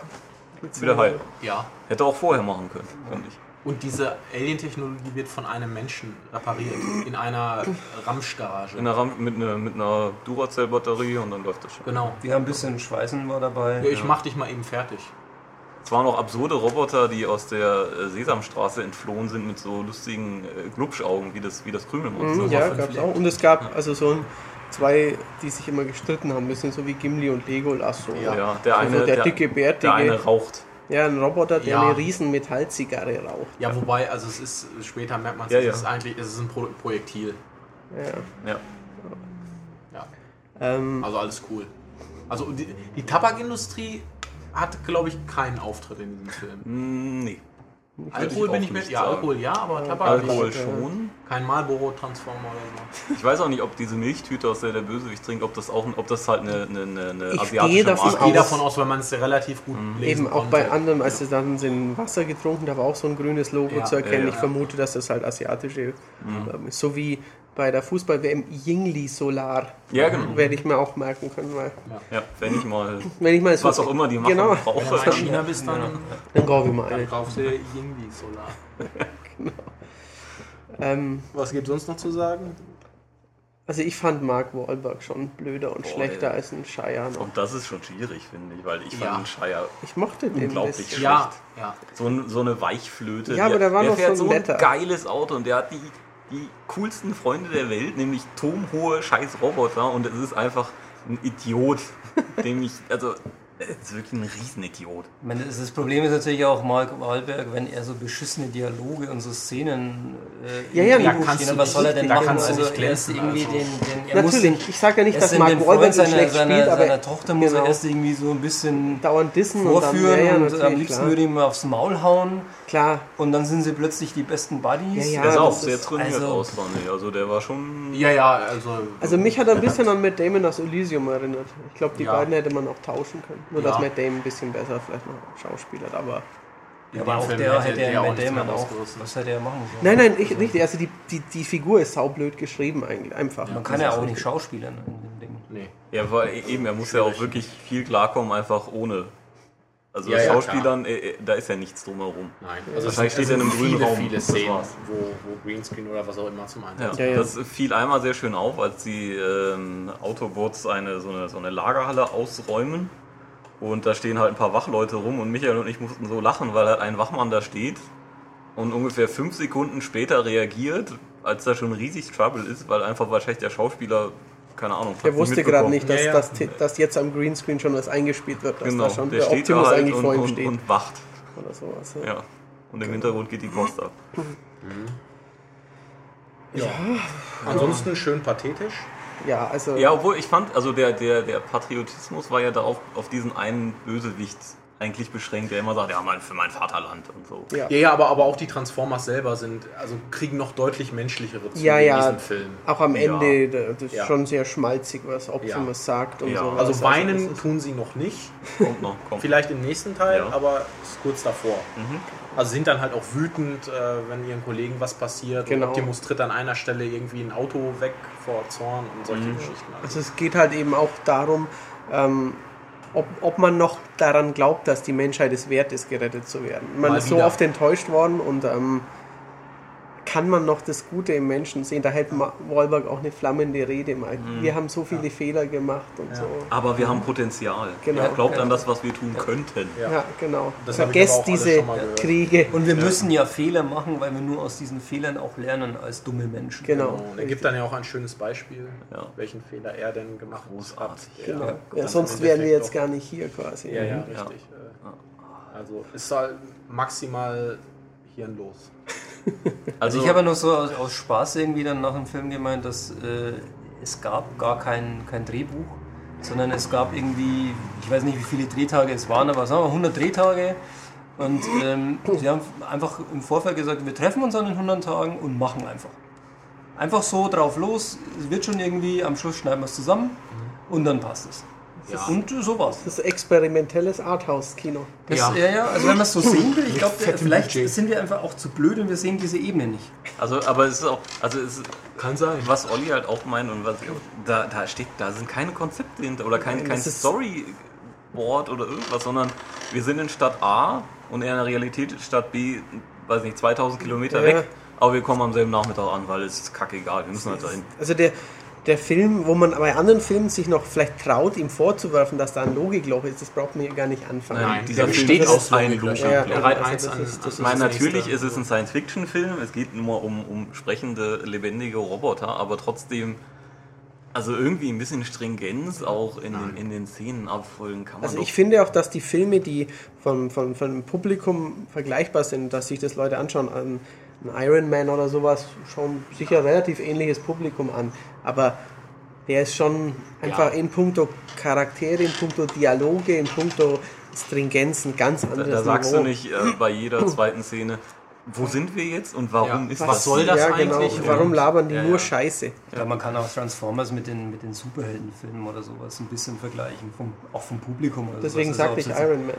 wieder heil. ja. Hätte auch vorher machen können, finde ich. Und diese Alien-Technologie wird von einem Menschen repariert. In einer Ramschgarage. In der Ram mit, einer mit einer Duracell-Batterie und dann läuft das schon. Genau. Wir haben ein bisschen Schweißen war dabei. Ja, ich mach dich mal eben fertig. Es waren auch absurde Roboter, die aus der äh, Sesamstraße entflohen sind mit so lustigen äh, Glubschaugen, wie das, wie das Krümelmonster. Mhm, ja, gab es auch. Und es gab also so ein, zwei, die sich immer gestritten haben, ein bisschen so wie Gimli und Legolas. So. Ja, der Also eine, der der, dicke, bärtige. der eine raucht. Ja, ein Roboter, der Ja. eine riesen Metallzigarre raucht. Ja, wobei, also es ist, später merkt man es, Ja, es ja. ist eigentlich, es ist ein Pro Projektil. Ja. Ja. Ja, Ähm, also alles cool. Also die, die Tabakindustrie hat, glaube ich, keinen Auftritt in diesem Film. Mm, nee. Alkohol bin ich mit, ja, sagen. Alkohol ja, aber Tabak Alkohol nicht. schon. Kein Marlboro-Transformer oder so. Ich weiß auch nicht, ob diese Milchtüte, aus der der Bösewicht trinkt, ob das auch, ob das halt eine, eine, eine, eine Ich asiatische gehe davon Ich Marke gehe aus- davon aus, weil man es relativ gut lesen Eben auch konnte. bei anderen, als sie dann sind Wasser getrunken, da war auch so ein grünes Logo Ja, zu erkennen. ja, ich ja. vermute, dass das halt asiatische, ähm, ist. so wie bei der Fußball-WM Yingli Solar. Ja, genau. Werde ich mir auch merken können, weil Ja, wenn ich mal, wenn ich mal so was auch immer die machen, Genau, Wenn du brauche. in China bist, dann, dann kaufe ich mal dann eine. kaufst du irgendwie Solar. Ähm, Was gibt es sonst noch zu sagen? also ich fand Mark Wahlberg schon blöder und Boah, schlechter ey. als ein Shire noch. Und das ist schon schwierig, finde ich, weil ich Ja. fand Shire Ich mochte den. Unglaublich schlecht. Ja, ja. so, ein, so eine Weichflöte. Ja, aber der war noch fährt so ein netter. geiles Auto und der hat die, die coolsten Freunde der Welt, nämlich turmhohe scheiß Roboter und es ist einfach ein Idiot, dem ich, also, es ist wirklich ein Riesenidiot. Das das Problem ist natürlich auch Mark Wahlberg, wenn er so beschissene Dialoge und so Szenen äh, Ja, ja, im da Drehbuch kannst stehen was soll er denn machen? kannst du Also er ist irgendwie also. den, den er muss Natürlich, den, ich sage ja nicht, dass Mark Wahlberg seiner, schlecht seiner, spielt, aber seiner Tochter muss genau. er erst irgendwie so ein bisschen dauernd dissen vorführen und, dann, ja, ja, und am liebsten klar. würde ihm aufs Maul hauen klar. und dann sind sie plötzlich die besten Buddies. Ja, ja. Der sah auch sehr trainiert also- aus, fand ich. Also der war schon. Ja, ja, also. Also mich hat er ein bisschen an Matt Damon aus Elysium erinnert. Ich glaube, die Ja. beiden hätte man auch tauschen können. Nur Ja. dass Matt Damon ein bisschen besser vielleicht noch schauspielert, aber... Ja, aber auch Film der hätte ja nichts Damon auch. Was hätte er machen sollen? Nein, nein, ich, richtig. Also die, die, die Figur ist saublöd geschrieben eigentlich, einfach. Man kann ja auch nicht schauspielern in dem Ding. Nee. Er war eben, er muss ja auch wirklich viel klarkommen, einfach ohne. Also Ja, ja, Schauspielern, äh, äh, da ist ja nichts drumherum. Nein. Also es Wahrscheinlich steht er in einem sind grünen viele, Raum. viele Das Szenen, wo, wo Greenscreen oder was auch immer zum Einsatz Ja, Ja, ja. Das fiel einmal sehr schön auf, als die ähm, Autobots eine so, eine so eine Lagerhalle ausräumen. Und da stehen halt ein paar Wachleute rum und Michael und ich mussten so lachen, weil halt ein Wachmann da steht und ungefähr fünf Sekunden später reagiert, als da schon riesig Trouble ist, weil einfach wahrscheinlich der Schauspieler, keine Ahnung, Der wusste gerade nicht, dass, Ja, ja. Dass, dass jetzt am Greenscreen schon was eingespielt wird, dass Genau, da schon der der, steht da Optimus halt eigentlich und, vor ihm und, steht. und wacht. oder sowas. Ja. Ja. Und im Hintergrund geht die Post ab. Ansonsten schön pathetisch. ja, also Ja, obwohl ich fand, also der, der, der Patriotismus war ja darauf, auf diesen einen Bösewicht eigentlich beschränkt, der immer sagt, ja, mein, für mein Vaterland und so. ja. Ja, ja, aber, aber auch die Transformers selber sind, also kriegen noch deutlich menschlichere Züge Ja, in ja. diesem Film. Auch am Ja. Ende, da- das ist Ja. schon sehr schmalzig, was Optimus Ja. sagt und Ja. so. Also das weinen ist- tun sie noch nicht. Kommt noch, kommt. Vielleicht im nächsten Teil, Ja. aber ist kurz davor. Mhm. Also sind dann halt auch wütend, äh, wenn ihren Kollegen was passiert. Genau. Und Optimus tritt an einer Stelle irgendwie ein Auto weg vor Zorn und solche Mhm. Geschichten. Also es geht halt eben auch darum, ähm, ob, ob man noch daran glaubt, dass die Menschheit es wert ist, gerettet zu werden. Man Mal ist so wieder. oft enttäuscht worden und ähm, kann man noch das Gute im Menschen sehen. Da hält Wahlberg auch eine flammende Rede. Mal. Wir haben so viele Fehler gemacht und Ja. so. Aber wir haben Potenzial. Genau. Glaubt an das, was wir tun könnten. Ja. Ja, genau. Das ich Vergesst diese. Kriege. Und wir müssen ja Fehler machen, weil wir nur aus diesen Fehlern auch lernen als dumme Menschen. Genau. Und er gibt dann ja auch ein schönes Beispiel, Ja. welchen Fehler er denn gemacht Großartig. hat. Genau. Ja, Ja, sonst wären wir jetzt gar nicht hier quasi. Ja, ja, Ja. richtig. Äh, Also ist halt maximal hirnlos. Also ich habe ja noch so aus, aus Spaß irgendwie dann nach dem Film gemeint, dass äh, es gab gar kein, kein Drehbuch, sondern es gab irgendwie, ich weiß nicht wie viele Drehtage es waren, aber sagen wir 100 Drehtage. Und ähm, sie haben einfach im Vorfeld gesagt, wir treffen uns an den 100 Tagen und machen einfach. Einfach so drauf los, es wird schon irgendwie, am Schluss schneiden wir es zusammen und dann passt es. Ja. Und so war's. Das ist experimentelles Arthouse-Kino. Ja. ja. ja, also wenn man es so sehen will, ich glaube, vielleicht Budget. sind wir einfach auch zu blöd und wir sehen diese Ebene nicht. Also, aber es ist auch, also es ist, Kann sein. was Olli halt auch meint und was da, da steht, da sind keine Konzepte hinter oder kein, Nein, kein Storyboard oder irgendwas, sondern wir sind in Stadt A und in der Realität Stadt B, weiß nicht, 2000 Kilometer Ja. weg, aber wir kommen am selben Nachmittag an, weil es ist kackegal, wir müssen halt dahin. Also der, der Film, wo man bei anderen Filmen sich noch vielleicht traut, ihm vorzuwerfen, dass da ein Logikloch ist, das braucht man hier gar nicht anfangen. Nein, dieser besteht aus ein Logiklöchern. Ja, reiht also an. ist- Ich meine, natürlich ist es ein Science-Fiction-Film, es geht nur um, um sprechende, lebendige Roboter, aber trotzdem, also irgendwie ein bisschen Stringenz auch in, den, in den Szenen abfolgen kann man Also doch. ich finde auch, dass die Filme, die von, von, von dem Publikum vergleichbar sind, dass sich das Leute anschauen, an ein Iron Man oder sowas, schon sicher relativ ähnliches Publikum an. Aber der ist schon einfach Ja. in puncto Charaktere, in puncto Dialoge, in puncto Stringenz ein ganz Da, anderes da sagst du Niveau. nicht äh, bei jeder zweiten Szene, wo sind wir jetzt und warum Ja, ist was das? soll das ja, genau. eigentlich? Warum labern die Ja, nur ja. Scheiße? Ja, man kann auch Transformers mit den, mit den Superheldenfilmen oder sowas ein bisschen vergleichen, vom, auch vom Publikum oder Deswegen sagte ich Iron Man.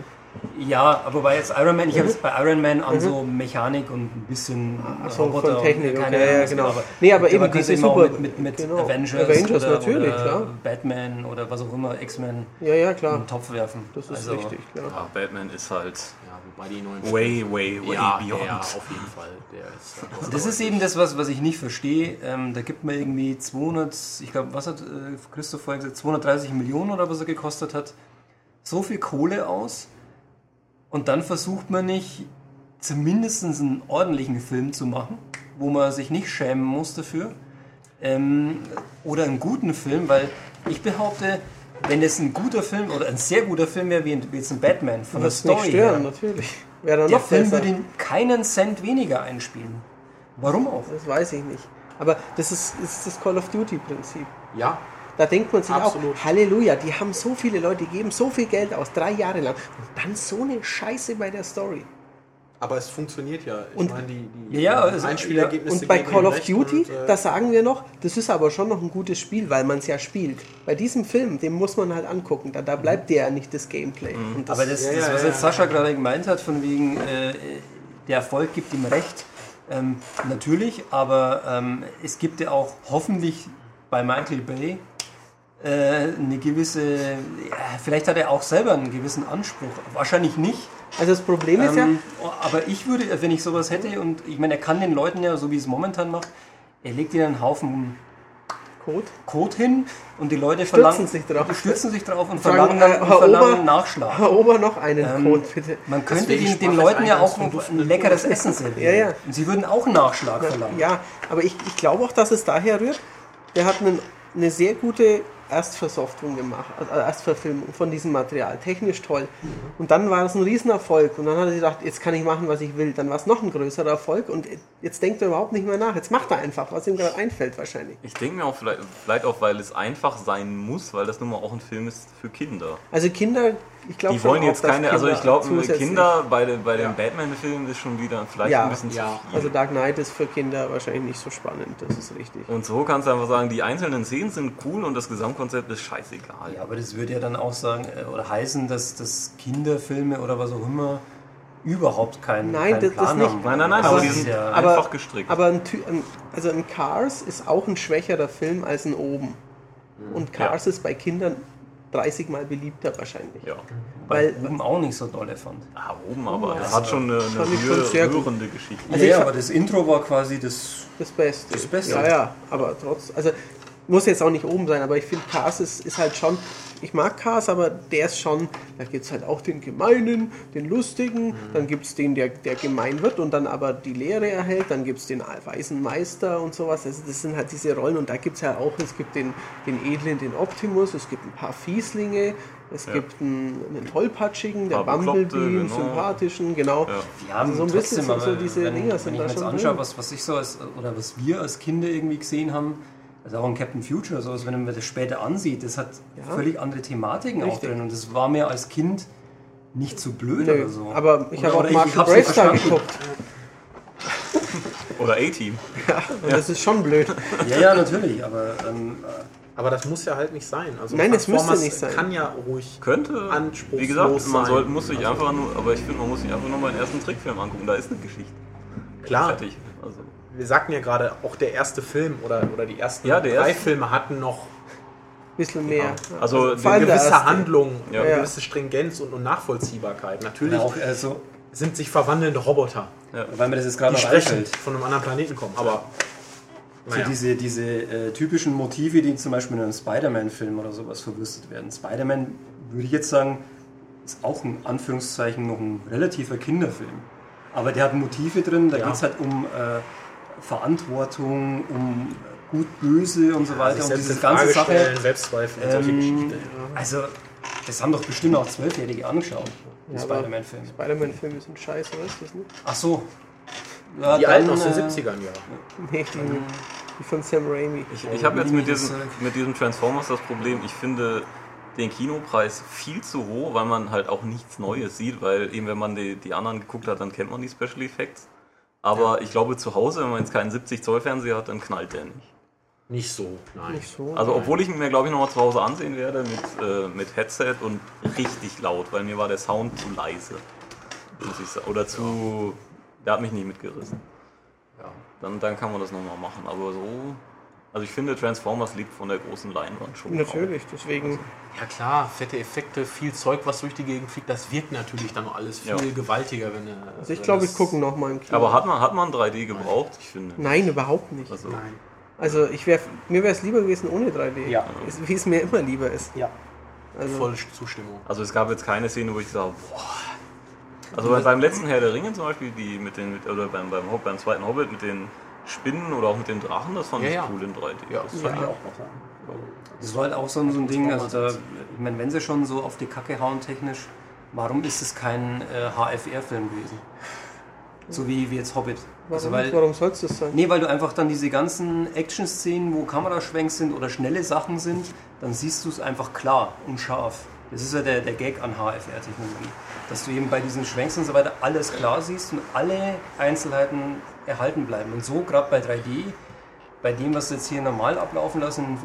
Ja, aber bei jetzt Iron Man, ich habe jetzt bei Iron Man an so Mechanik und ein bisschen Ach so, Roboter von Technik, keine okay, Ahnung, ja, genau. aber Nee, aber man eben diese Super- mit, mit, mit genau. Avengers, Avengers, oder, natürlich, oder klar. Batman oder was auch immer, X-Men Ja, ja, in klar. den Topf werfen. Das ist Also, richtig, klar. Ja, Batman ist halt Ja, wobei die neuen way, way, way ja, beyond. ja, auf jeden Fall. Der ist, äh, Das ist eben das, was, was ich nicht verstehe. Ähm, da gibt man irgendwie 200, ich glaube, was hat äh, Christoph vorhin gesagt, 230 Millionen oder was er gekostet hat, so viel Kohle aus und dann versucht man nicht zumindest einen ordentlichen Film zu machen, wo man sich nicht schämen muss dafür. Ähm, oder einen guten Film, weil ich behaupte, wenn es ein guter Film oder ein sehr guter Film wäre, wie, jetzt ein Batman von der Das nicht Story stören, her, natürlich. Wäre dann der noch Film besser. würde ihm keinen Cent weniger einspielen. Warum auch? Das weiß ich nicht. Aber das ist, ist das Call of Duty Prinzip. ja, Da denkt man sich Absolut. auch, Halleluja, die haben so viele Leute, die geben so viel Geld aus, drei Jahre lang. Und dann so eine Scheiße bei der Story. aber es funktioniert ja. Ich Und- meine, die, die Ja, also- Einspielergebnisse Und bei Call of Duty, und, äh, da sagen wir noch, das ist aber schon noch ein gutes Spiel, weil man es ja spielt. Bei diesem Film, den muss man halt angucken. Da, da bleibt der ja nicht das Gameplay. Und das, Aber das, Ja, das was ja, jetzt Sascha gerade gemeint hat, von wegen, äh, der Erfolg gibt ihm recht, ähm, natürlich, aber ähm, es gibt ja auch hoffentlich bei Michael Bay eine gewisse, ja, vielleicht hat er auch selber einen gewissen Anspruch, wahrscheinlich nicht. also das Problem ist ja, Ähm, aber ich würde, wenn ich sowas hätte, und ich meine, er kann den Leuten ja, so wie es momentan macht, er legt ihnen einen Haufen Code. Code hin und die Leute Stürzen verlangen, sich drauf. stürzen sich drauf und verlangen, äh, und verlangen Ober- Nachschlag. Herr Ober, noch einen Ähm, Code, bitte. Man könnte den, den Leuten ja auch ein, leckeres Essen servieren. Ja, ja. Und sie würden auch einen Nachschlag verlangen. Ja, aber ich, ich glaube auch, dass es daher rührt. Der hat einen, eine sehr gute Erstversoftung gemacht, also Erstverfilmung von diesem Material. Technisch toll. Und dann war es ein Riesenerfolg. Und dann hat er gedacht, jetzt kann ich machen, was ich will. Dann war es noch ein größerer Erfolg. Und jetzt denkt er überhaupt nicht mehr nach. Jetzt macht er einfach, was ihm gerade einfällt wahrscheinlich. Ich denke mir auch vielleicht, vielleicht auch, weil es einfach sein muss, weil das nun mal auch ein Film ist für Kinder. Also Kinder, ich glaube Die wollen jetzt auch, keine, also Kinder ich glaube, Kinder bei, den- bei Ja. den Batman-Filmen ist schon wieder vielleicht Ja, ein bisschen ja. zu viel. Also Dark Knight ist für Kinder wahrscheinlich nicht so spannend. Das ist richtig. und so kannst du einfach sagen, die einzelnen Szenen sind cool und das Gesamtkonzept ist scheißegal. Ja, aber das würde ja dann auch sagen, äh, oder heißen, dass, dass Kinderfilme oder was auch immer überhaupt keinen, Nein, keinen das- das Plan nicht. haben. Nein, nein, nein, aber die das ist sind ja, aber- einfach gestrickt. Aber ein, also ein Cars ist auch ein schwächerer Film als ein Oben. Und Cars ist bei Kindern 30 mal beliebter wahrscheinlich. ja. Weil, oben auch nicht so dolle fand. Ah, oben, aber Ja, das hat schon eine, eine ich schon rührende Geschichte. Also ja, ich- aber das Intro war quasi das. das Beste. Das Beste. Ja, ja, aber trotz, also muss jetzt auch nicht oben sein, aber ich finde Cars ist, ist halt schon, ich mag Cars, aber der ist schon, da gibt es halt auch den Gemeinen, den Lustigen, dann gibt es den, der, der gemein wird und dann aber die Lehre erhält, dann gibt es den weisen Meister und sowas, also das sind halt diese Rollen und da gibt es ja auch, es gibt den, den Edlen, den Optimus, es gibt ein paar Fieslinge, es Ja. gibt einen, einen Tollpatschigen, der Bumblebee, einen genau. sympathischen, genau. Ja. Ja, Also so ein bisschen so- so diese wenn, Dinger sind wenn ich da mir jetzt schon anschaue, was, was ich so als, oder was wir als Kinder irgendwie gesehen haben, also auch in Captain Future, sowas, wenn man das später ansieht, das hat Ja. völlig andere Thematiken auch Richtig. drin und das war mir als Kind nicht so blöd Nö, oder so. aber ich habe auch ich nicht Bravestar geguckt Oder A-Team. und das ist schon blöd. Ja, ja, natürlich, aber ähm, Aber das muss ja halt nicht sein. Also Nein, das müsste Transformers nicht sein. kann ja ruhig. Könnte. Anspruchslos Wie gesagt, man sein. soll, muss sich Also- einfach nur, aber ich finde, man muss sich einfach nur mal den ersten Trickfilm angucken. Da ist eine Geschichte. Klar, Fertig. Also, wir sagten ja gerade, auch der erste Film oder, oder die ersten Ja, drei erste- Filme hatten noch bisschen mehr. Also, allem eine gewisse. Handlung, Ja. eine gewisse Stringenz und, und Nachvollziehbarkeit. Natürlich auch äh, so, sind sich verwandelnde Roboter, weil mir das jetzt gerade die noch sprechen, von einem anderen Planeten kommen. Aber So naja. diese, diese äh, typischen Motive, die zum Beispiel in einem Spider-Man-Film oder sowas verwüstet werden. Spider-Man, würde ich jetzt sagen, ist auch in Anführungszeichen noch ein relativer Kinderfilm. Aber der hat Motive drin, da Ja. geht es halt um äh, Verantwortung, um gut, böse und so weiter, um selbst diese ganze Frage Sache. stellen, Selbstzweifel und solche Ähm, Geschichten. also, das haben doch bestimmt auch Zwölfjährige angeschaut, die Ja, Spider-Man-Filme. Spider-Man-Filme sind scheiße, weißt du das nicht? Ach so. Ja, Die dann, alten aus den äh, 70ern, ja. Nee, die, die von Sam Raimi. ich, ich habe jetzt mit diesem, mit diesem Transformers das Problem, ich finde, den Kinopreis viel zu hoch, weil man halt auch nichts Neues sieht, weil eben wenn man die, die anderen geguckt hat, dann kennt man die Special Effects. Aber ich glaube zu Hause, wenn man jetzt keinen 70 Zoll Fernseher hat, dann knallt der nicht. Nicht so, nein. Nicht so. Also obwohl ich ihn mir glaube ich nochmal zu Hause ansehen werde mit, äh, mit Headset und richtig laut, weil mir war der Sound zu leise. Muss ich sagen. Oder zu. Der hat mich nicht mitgerissen. Ja. Dann, dann kann man das nochmal machen. Aber so. Also ich finde Transformers liegt von der großen Leinwand schon. Natürlich, deswegen. Ja klar, fette Effekte, viel Zeug, was durch die Gegend fliegt, das wirkt natürlich dann alles viel Ja. gewaltiger, wenn er. Also ich glaube, ich gucke noch mal im Kino. Aber hat man, hat man 3D gebraucht? Ich finde. Nein, überhaupt nicht. Also, Nein. Also ich wär, mir wäre es lieber gewesen ohne 3D. Ja. Wie es mir immer lieber ist. Ja. Also, Volle Zustimmung. also es gab jetzt keine Szene, wo ich gesagt habe, boah. Also bei- beim letzten Herr der Ringe zum Beispiel, die mit den, mit, oder beim, beim, beim zweiten Hobbit mit den Spinnen oder auch mit den Drachen, das fand Ja, ich ja. cool in 3D. Ja, Das das Ja. fand ich auch noch sagen. Das war halt auch so ein, so ein Ding, also da, ich meine, wenn sie schon so auf die Kacke hauen technisch, warum ist es kein äh, HFR-Film gewesen? So wie, wie jetzt Hobbit. warum, Also weil, warum soll es das sein? nee, weil du einfach dann diese ganzen Action-Szenen, wo Kameraschwenks sind oder schnelle Sachen sind, dann siehst du es einfach klar und scharf. Das ist ja der, der Gag an HFR-Technologie. Dass du eben bei diesen Schwenks und so weiter alles klar siehst und alle Einzelheiten erhalten bleiben. Und so gerade bei 3D, bei dem, was sie jetzt hier normal ablaufen lassen,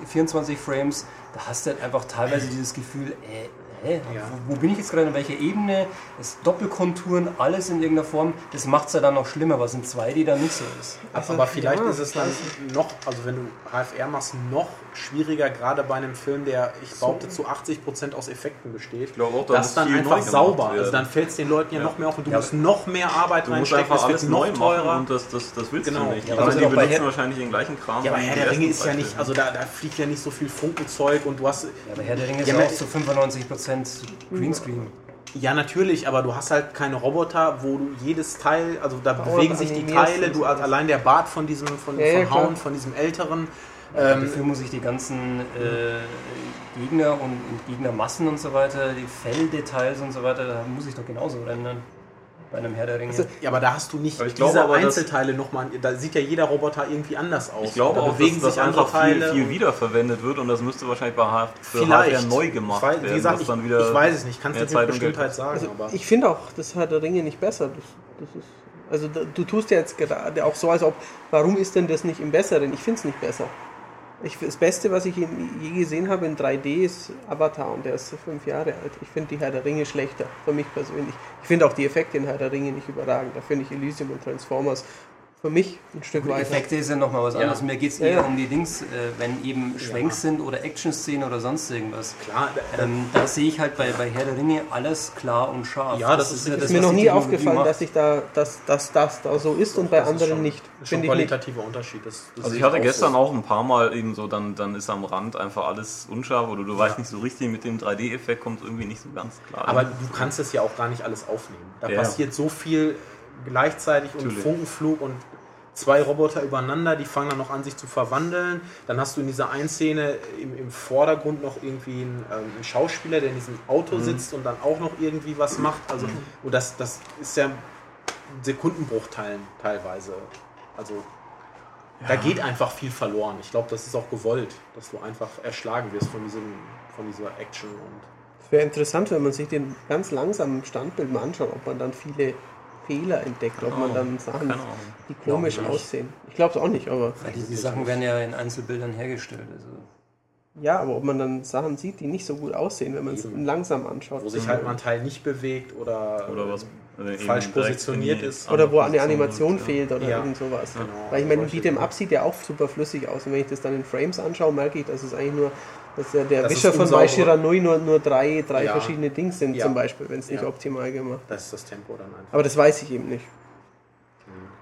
in 24 Frames, da hast du halt einfach teilweise dieses Gefühl, äh, hä, Ja. wo, wo bin ich jetzt gerade, in welcher Ebene, das Doppelkonturen, alles in irgendeiner Form, das macht es ja dann noch schlimmer, was in 2D dann nicht so ist. Also, aber vielleicht ja, ist es dann noch, also wenn du HFR machst, noch schwieriger, gerade bei einem Film, der, ich behaupte, zu 80% aus Effekten besteht. Ich glaube auch, da das ist dann einfach sauber. Also dann fällt es den Leuten ja, Ja. noch mehr auf und du Ja, musst noch mehr Arbeit Du musst reinstecken, einfach es alles wird neu noch machen teurer. und das, das, das willst Genau. du nicht. Ja, aber also die benutzen Herr- wahrscheinlich den gleichen Kram. Ja, aber Herr der Ringe ist ja nicht, also da, da fliegt ja nicht so viel Funkenzeug und du hast. Ja, aber Herr der Ringe ist Ja, auch zu 95% Greenscreen. Ja, natürlich, aber du hast halt keine Roboter, wo du jedes Teil, also da Dauernd bewegen sich die Teile, du allein der Bart von diesem, von, Ja, ja. Hound, von diesem älteren. Ähm, Dafür muss ich die ganzen äh, Gegner und, und Gegnermassen und so weiter, die Felldetails und so weiter, da muss ich doch genauso rendern. Bei einem Herr der Ringe. Also, ja, aber da hast du nicht Aber ich glaube diese aber, Einzelteile nochmal. Da sieht ja jeder Roboter irgendwie anders aus. Ich glaube da auch, bewegen dass, sich dass andere einfach viel, Teile. viel und- wiederverwendet wird und das müsste wahrscheinlich bei H für neu gemacht ich weiß, werden. Wie gesagt, ich, dann wieder ich weiß es nicht, kannst du Zeit mit Bestimmtheit sagen. also aber ich finde auch, das hat der Ringe nicht besser. Das, das ist, also du tust ja jetzt gerade auch so, als ob, warum ist denn das nicht im Besseren? Ich finde es nicht besser. Ich, das Beste, was ich in, je gesehen habe in 3D, ist Avatar und der ist fünf Jahre alt. Ich finde die Herr der Ringe schlechter, für mich persönlich. Ich finde auch die Effekte in Herr der Ringe nicht überragend. Da finde ich Elysium und Transformers für mich ein Stück weiter. Effekte ist ja nochmal was Ja. anderes. Mir geht es Ja, eher ja. um die Dings, äh, wenn eben Schwenks sind oder Action-Szenen oder sonst irgendwas. klar, da- Ähm, da sehe ich halt bei, bei Herr der Ringe alles klar und scharf. Ja, das ist- ja ist das, mir was noch nie aufgefallen, macht. dass ich da, dass, dass das da so ist und bei das ist anderen schon, nicht. Ist schon ein ich nicht. qualitativer Unterschied. Das, das Also ich hatte auch gestern so. auch ein paar Mal eben so, dann, dann ist am Rand einfach alles unscharf oder du weißt nicht so richtig, mit dem 3D-Effekt kommt es irgendwie nicht so ganz klar. Aber du kannst es ja auch gar nicht alles aufnehmen. Da Ja. passiert so viel gleichzeitig und Natürlich. Funkenflug und zwei Roboter übereinander, die fangen dann noch an, sich zu verwandeln. Dann hast du in dieser einen Szene im, im Vordergrund noch irgendwie einen, ähm, einen Schauspieler, der in diesem Auto sitzt und dann auch noch irgendwie was macht. Also, und das, das ist ja Sekundenbruchteilen teilweise. Also da geht einfach viel verloren. Ich glaube, das ist auch gewollt, dass du einfach erschlagen wirst von, diesem, von dieser Action und Es wäre interessant, wenn man sich den ganz langsam im Standbild mal anschaut, ob man dann viele Fehler entdeckt, ob man dann Sachen, die komisch Glaub ich nicht. aussehen. Ich glaube es auch nicht, aber Weil die, die Sachen werden ja in Einzelbildern hergestellt. Also. ja, aber ob man dann Sachen sieht, die nicht so gut aussehen, wenn man es langsam anschaut. wo sich halt mal ein Teil nicht bewegt oder, oder was äh, falsch positioniert ist. oder wo eine Animation ja. fehlt oder Ja. irgend sowas. Genau, Weil ich meine, Beat'em. Up sieht ja auch super flüssig aus. Und wenn ich das dann in Frames anschaue, merke ich, dass es eigentlich nur, dass der, der Das ist Wischer von. Maishira Nui nur, nur drei, drei Ja. verschiedene Dings sind, Ja. zum Beispiel, wenn es nicht Ja. optimal gemacht Das ist das Tempo dann einfach. Aber das weiß ich eben nicht.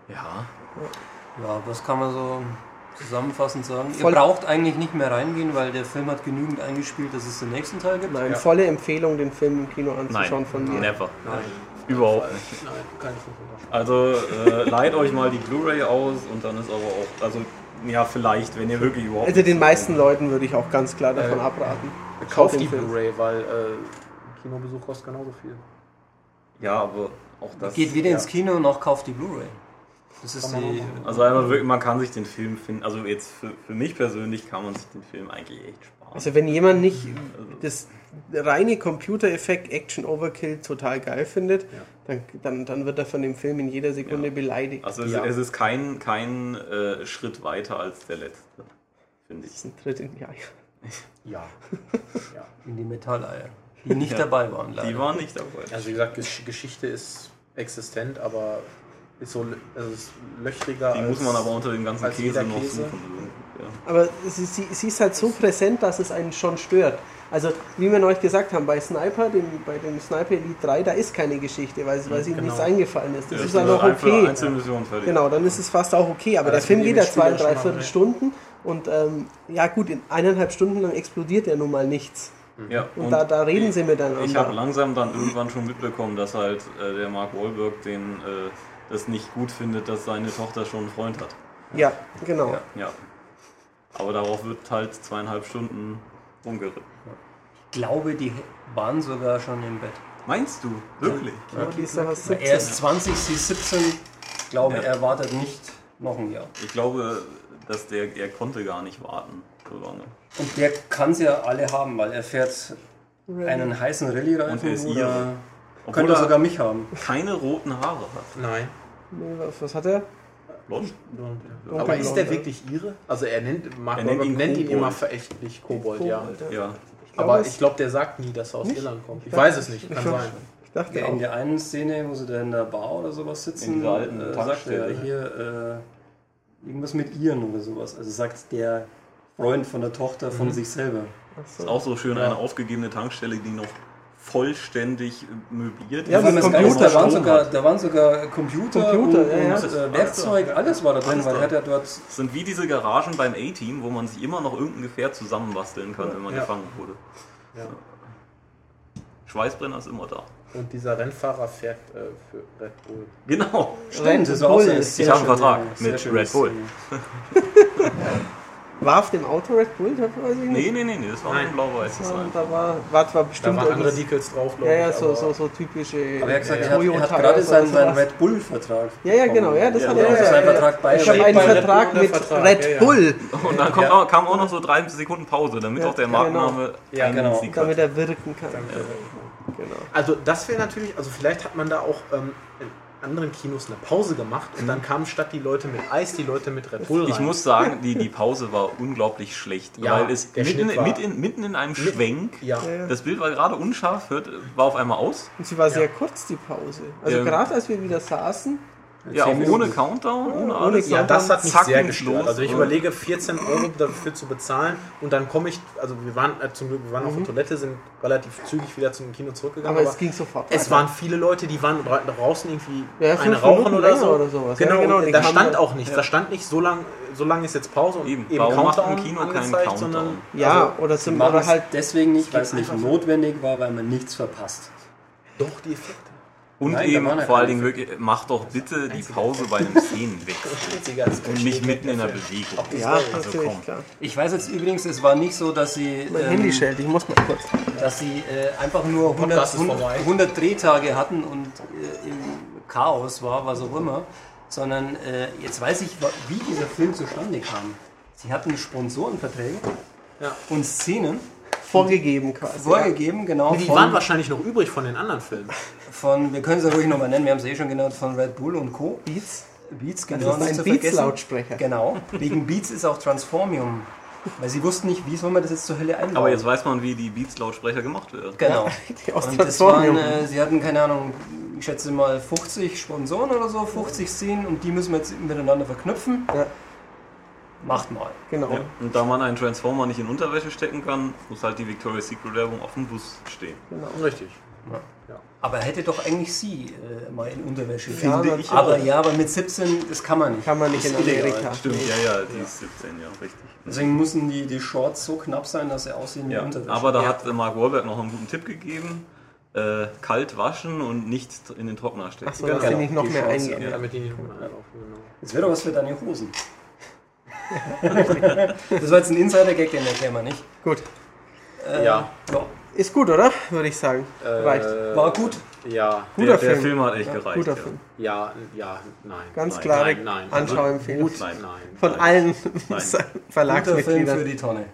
Ja, Ja, was kann man so zusammenfassend sagen? Voll- Ihr braucht eigentlich nicht mehr reingehen, weil der Film hat genügend eingespielt, dass es den nächsten Teil gibt. Nein, Ja. volle Empfehlung, den Film im Kino nein, anzuschauen von mir. never. Nein. Überhaupt nicht. Nein, kann ich nicht unterschreiben. Also äh, leiht euch mal die Blu-ray aus und dann ist aber auch, also ja vielleicht, wenn ihr wirklich überhaupt Also den meisten Leuten würde ich auch ganz klar davon Äh, abraten. Kauft die. Blu-ray, weil äh, Kinobesuch kostet genauso viel. Ja, aber auch das. Geht wieder ja. ins Kino und auch kauft die Blu-ray. Das ist Kann die. Also einmal wirklich, man kann sich den Film finden. Also jetzt für, für mich persönlich kann man sich den Film eigentlich echt sparen. Also wenn jemand nicht das reine Computereffekt Action Overkill total geil findet, dann, dann, dann wird er von dem Film in jeder Sekunde Ja. beleidigt. Also es, Ja. es ist kein, kein äh, Schritt weiter als der letzte, finde das ich. ist ein Tritt in die Eier. Ja. ja. In die Metalleier. Die nicht Ja. dabei waren, leider. Die waren nicht dabei. Also wie gesagt, Gesch Geschichte ist existent, aber ist so also ist löchriger. Die als- muss man aber unter dem ganzen Käse noch Käse. suchen. Ja. Aber sie, sie, sie ist halt so präsent, dass es einen schon stört. Also, wie wir euch gesagt haben, bei Sniper, dem, bei dem Sniper Elite 3, da ist keine Geschichte, weil, weil ihnen genau. nichts eingefallen ist. Das Ja, ist dann noch einfach okay. Einzelmission fertig. Genau, dann ist es fast auch okay. Aber Ja, der das Film geht ja zwei, drei mal, Viertel ne? Stunden und ähm, ja gut, in eineinhalb Stunden lang explodiert ja nun mal nichts. Ja, Und, da, da reden ich- sie miteinander. Ich habe langsam dann irgendwann schon mitbekommen, dass halt äh, der Mark Wahlberg den äh, das nicht gut findet, dass seine Tochter schon einen Freund hat. ja, genau. Ja. Ja. Aber darauf wird halt zweieinhalb Stunden rumgeritten. Ich glaube, die waren sogar schon im Bett. Meinst du? Wirklich? Ja, Weil 17. Er ist 20, sie ist 17. Ich glaube, Ja. er wartet nicht noch ein Jahr. Ich glaube, dass der er konnte gar nicht warten so lange. Und der kann sie ja alle haben, weil er fährt einen heißen Und er ist. Obwohl könnte er sogar mich haben. keine roten Haare hat. Nein. Nee, was, was hat er? Blond. Aber ist blond, der ja. wirklich ihre? Also er nennt, Mark Er nennt ihn nennt ihn Kobold. immer verächtlich Kobold, ja. Kobold, Ja. Ich glaube, Aber ich glaube, der sagt nie, dass er aus Nicht? Irland kommt. Ich dachte- weiß es nicht, kann ich sein. Ich dachte In auch. der einen Szene, wo sie da in der Bar oder sowas sitzen, In dieser alten äh, sagt er Tankstelle. hier äh, irgendwas mit ihren oder sowas. Also sagt der Freund von der Tochter von Mhm. sich selber. So. Ist auch so schön eine aufgegebene Tankstelle, die noch vollständig möbliert Ja, Geilste, Computer da waren, sogar, da waren sogar Computer, Computer, und, ja, ja. und äh, Werkzeug, alles war da drin, weil da. er hat ja dort Das sind wie diese Garagen beim A-Team, wo man sich immer noch irgendein Gefährt zusammenbasteln kann, wenn man Ja. gefangen wurde. Ja. Schweißbrenner ist immer da. Und dieser Rennfahrer fährt äh, für Red Bull. Genau. Stimmt, war Bull ist- Ich habe einen Vertrag ja, mit Red Bull. War auf dem Auto Red Bull? Weiß ich nicht. Nee, nee, nee, nee, das war Nein. ein blau-weißes Ja, da war, war zwar Da bestimmt waren andere Decals drauf, glaube Ja, ja, ich. so, so, so typische. Aber er hat gesagt, Ja, er hat, er hat gerade seinen, seinen Red Bull-Vertrag. Ja, ja, genau, ja, das Ja, hat ja, er. ja, ja, sein ja. Vertrag bei Ich habe einen Vertrag Bull, mit Red ja, ja. Bull, Und dann kommt auch, kam auch noch so drei Sekunden Pause, damit Ja, auch der ja, Markenname Ja, einen genau. Sieg damit er wirken kann. Genau. Also das wäre natürlich, also vielleicht hat man da auch ähm, anderen Kinos eine Pause gemacht und dann kamen statt die Leute mit Eis die Leute mit Red Bull rein. Ich muss sagen, die, die Pause war unglaublich schlecht, Ja, weil es mitten, in, mitten in einem Schwenk, ja. Ja, ja. das Bild war gerade unscharf, hört, war auf einmal aus. Und sie war sehr kurz, die Pause. Also Ja. gerade als wir wieder saßen, Ja, auch Minuten. ohne Countdown, ohne ohne alles. Ja, das hat mich sehr gestört. los. Also ich Ja. überlege 14 Euro dafür zu bezahlen und dann komme ich, also wir waren äh, zum Glück, wir waren auf der Toilette, sind relativ zügig wieder zum Kino zurückgegangen. aber es ging sofort. es weiter. waren viele Leute, die waren dra- draußen irgendwie Ja, eine rauchen Minuten oder so. oder sowas. Ja, Genau, genau, da stand halt- auch nichts. Da stand nicht, so lang, so lang ist jetzt Pause und Eben, eben warum macht Countdown ein Kino keinen angezeigt, Countdown? sondern Ja, also, oder, zum, oder halt. deswegen nicht, weil es nicht notwendig war, weil man nichts verpasst. doch die Effekte. Und Nein, eben vor allen Dingen wirklich, mach doch bitte die Pause bei einem Szenenwechsel und nicht mitten in der Bewegung. Ja, Also natürlich, komm. klar. Ich weiß jetzt übrigens, es war nicht so, dass sie, Mein ähm, Handy schellt, ich muss mal kurz. dass sie äh, einfach nur 100, Podcast ist 100, vorbei. 100 Drehtage hatten und äh, im Chaos war, was auch immer, sondern äh, jetzt weiß ich, wie dieser Film zustande kam. Sie hatten Sponsorenverträge Ja. und Szenen Vorgegeben quasi. vorgegeben, genau. Die von- waren wahrscheinlich noch übrig von den anderen Filmen. von, wir können sie ruhig nochmal nennen, wir haben es eh schon genannt, von Red Bull und Co. Beats. Beats, Das genau. ist nicht ein. Beats-Lautsprecher. Genau. Wegen Beats ist auch Transformium. Weil sie wussten nicht, wie soll man das jetzt zur Hölle einbauen. Aber jetzt weiß man, wie die Beats-Lautsprecher gemacht werden. Genau. Die aus Und das waren, äh, sie hatten, keine Ahnung, ich schätze mal 50 Sponsoren oder so, 50 Szenen und die müssen wir jetzt miteinander verknüpfen. Ja. Macht mal. Genau. Ja. Und da man einen Transformer nicht in Unterwäsche stecken kann, muss halt die Victoria's Secret Werbung auf dem Bus stehen. genau. Richtig. Aber hätte doch eigentlich sie äh, mal in Unterwäsche. Ja, Finde natürlich. ich aber ja, aber mit 17, das kann man nicht. Kann man nicht in Das ist illegal. Amerika. Stimmt, Nee. ja, ja, die ist 17, ja, richtig. Deswegen müssen die, die Shorts so knapp sein, dass sie aussehen wie Ja, Unterwäsche. aber da Ja. hat Mark Wahlberg noch einen guten Tipp gegeben. Äh, kalt waschen und nicht in den Trockner stecken. Achso, dass Genau, sie nicht noch die mehr Chance, eingehen. ja. Damit die nicht mehr einlaufen, genau. Das wäre doch was für deine Hosen. Das war jetzt ein Insider-Gag, den erklären wir nicht. Gut. Äh, Ja. ja. Ist gut, oder? Würde ich sagen. Reicht. Äh, War gut. Ja, Guter der, der Film. Film hat echt Ja, gereicht. guter ja. Film. ja, ja, nein. Ganz Nein, klare nein, nein. Anschauempfehlung. Gut, nein, nein. Von nein. allen Nein. Guter Film für Verlagsmitgliedern. die Tonne.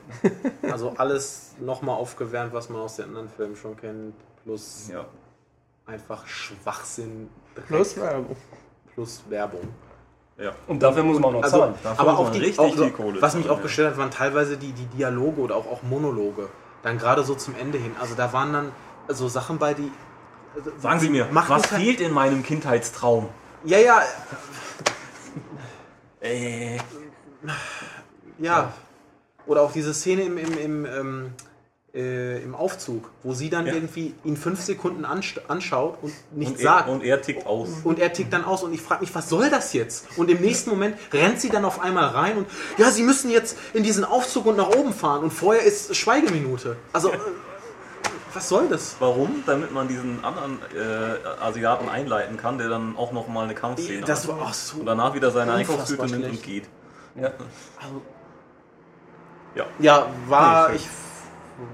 Also alles nochmal aufgewärmt, was man aus den anderen Filmen schon kennt, plus Ja. einfach Schwachsinn Plus Werbung. plus Werbung. Ja. Und dafür muss man auch noch Also, zahlen. Aber auch die, richtig auch, so- viel Kohle was mich auch ja. gestört hat, waren teilweise die, die Dialoge oder auch, auch Monologe. Dann gerade so zum Ende hin. Also da waren dann so Sachen bei, die. also Sagen Sie mir, was fehlt in meinem Kindheitstraum? Ja, ja, Äh, ja. Oder auch diese Szene im, im, im, ähm, äh, im Aufzug, wo sie dann Ja. irgendwie ihn fünf Sekunden anschaut und nichts und, sagt. und er tickt aus. Und er tickt dann aus und ich frage mich, was soll das jetzt? Und im nächsten Moment rennt sie dann auf einmal rein und ja, sie müssen jetzt in diesen Aufzug und nach oben fahren und vorher ist Schweigeminute. Also, äh, was soll das? Warum? Damit man diesen anderen äh, Asiaten einleiten kann, der dann auch noch mal eine Kampfszene Das hat. war auch so. Und danach wieder seine Einkaufstüte nimmt und geht. Ja. Ja. Ja, war Nee, ich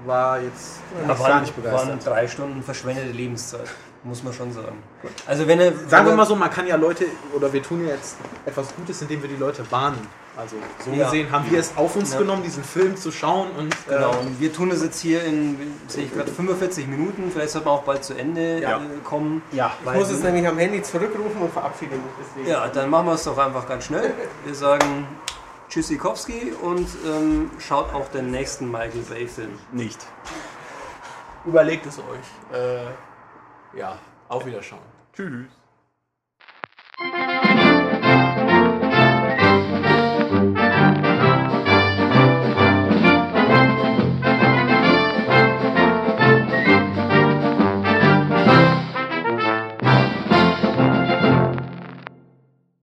war jetzt Aber gar nicht waren begeistert. drei Stunden verschwendete Lebenszeit, muss man schon sagen. Also wenn er, Sagen wenn wir mal so, man kann ja Leute, oder wir tun ja jetzt etwas Gutes, indem wir die Leute warnen. Also so Ja. gesehen haben wir es auf uns Ja. genommen, diesen Film zu schauen und Genau, äh, und wir tun es jetzt hier in, sehe ich gerade, 45 Minuten. Vielleicht sollte man auch bald zu Ende Ja. äh, kommen. ja, Ich muss es nämlich am Handy zurückrufen und verabschiede mich deswegen. Ja, dann machen wir es doch einfach ganz schnell. Wir sagen Tschüssikowski und ähm, schaut auch den nächsten Michael Bay-Film. Nicht. Überlegt es euch. Äh, ja, auf Wiederschauen. Tschüss.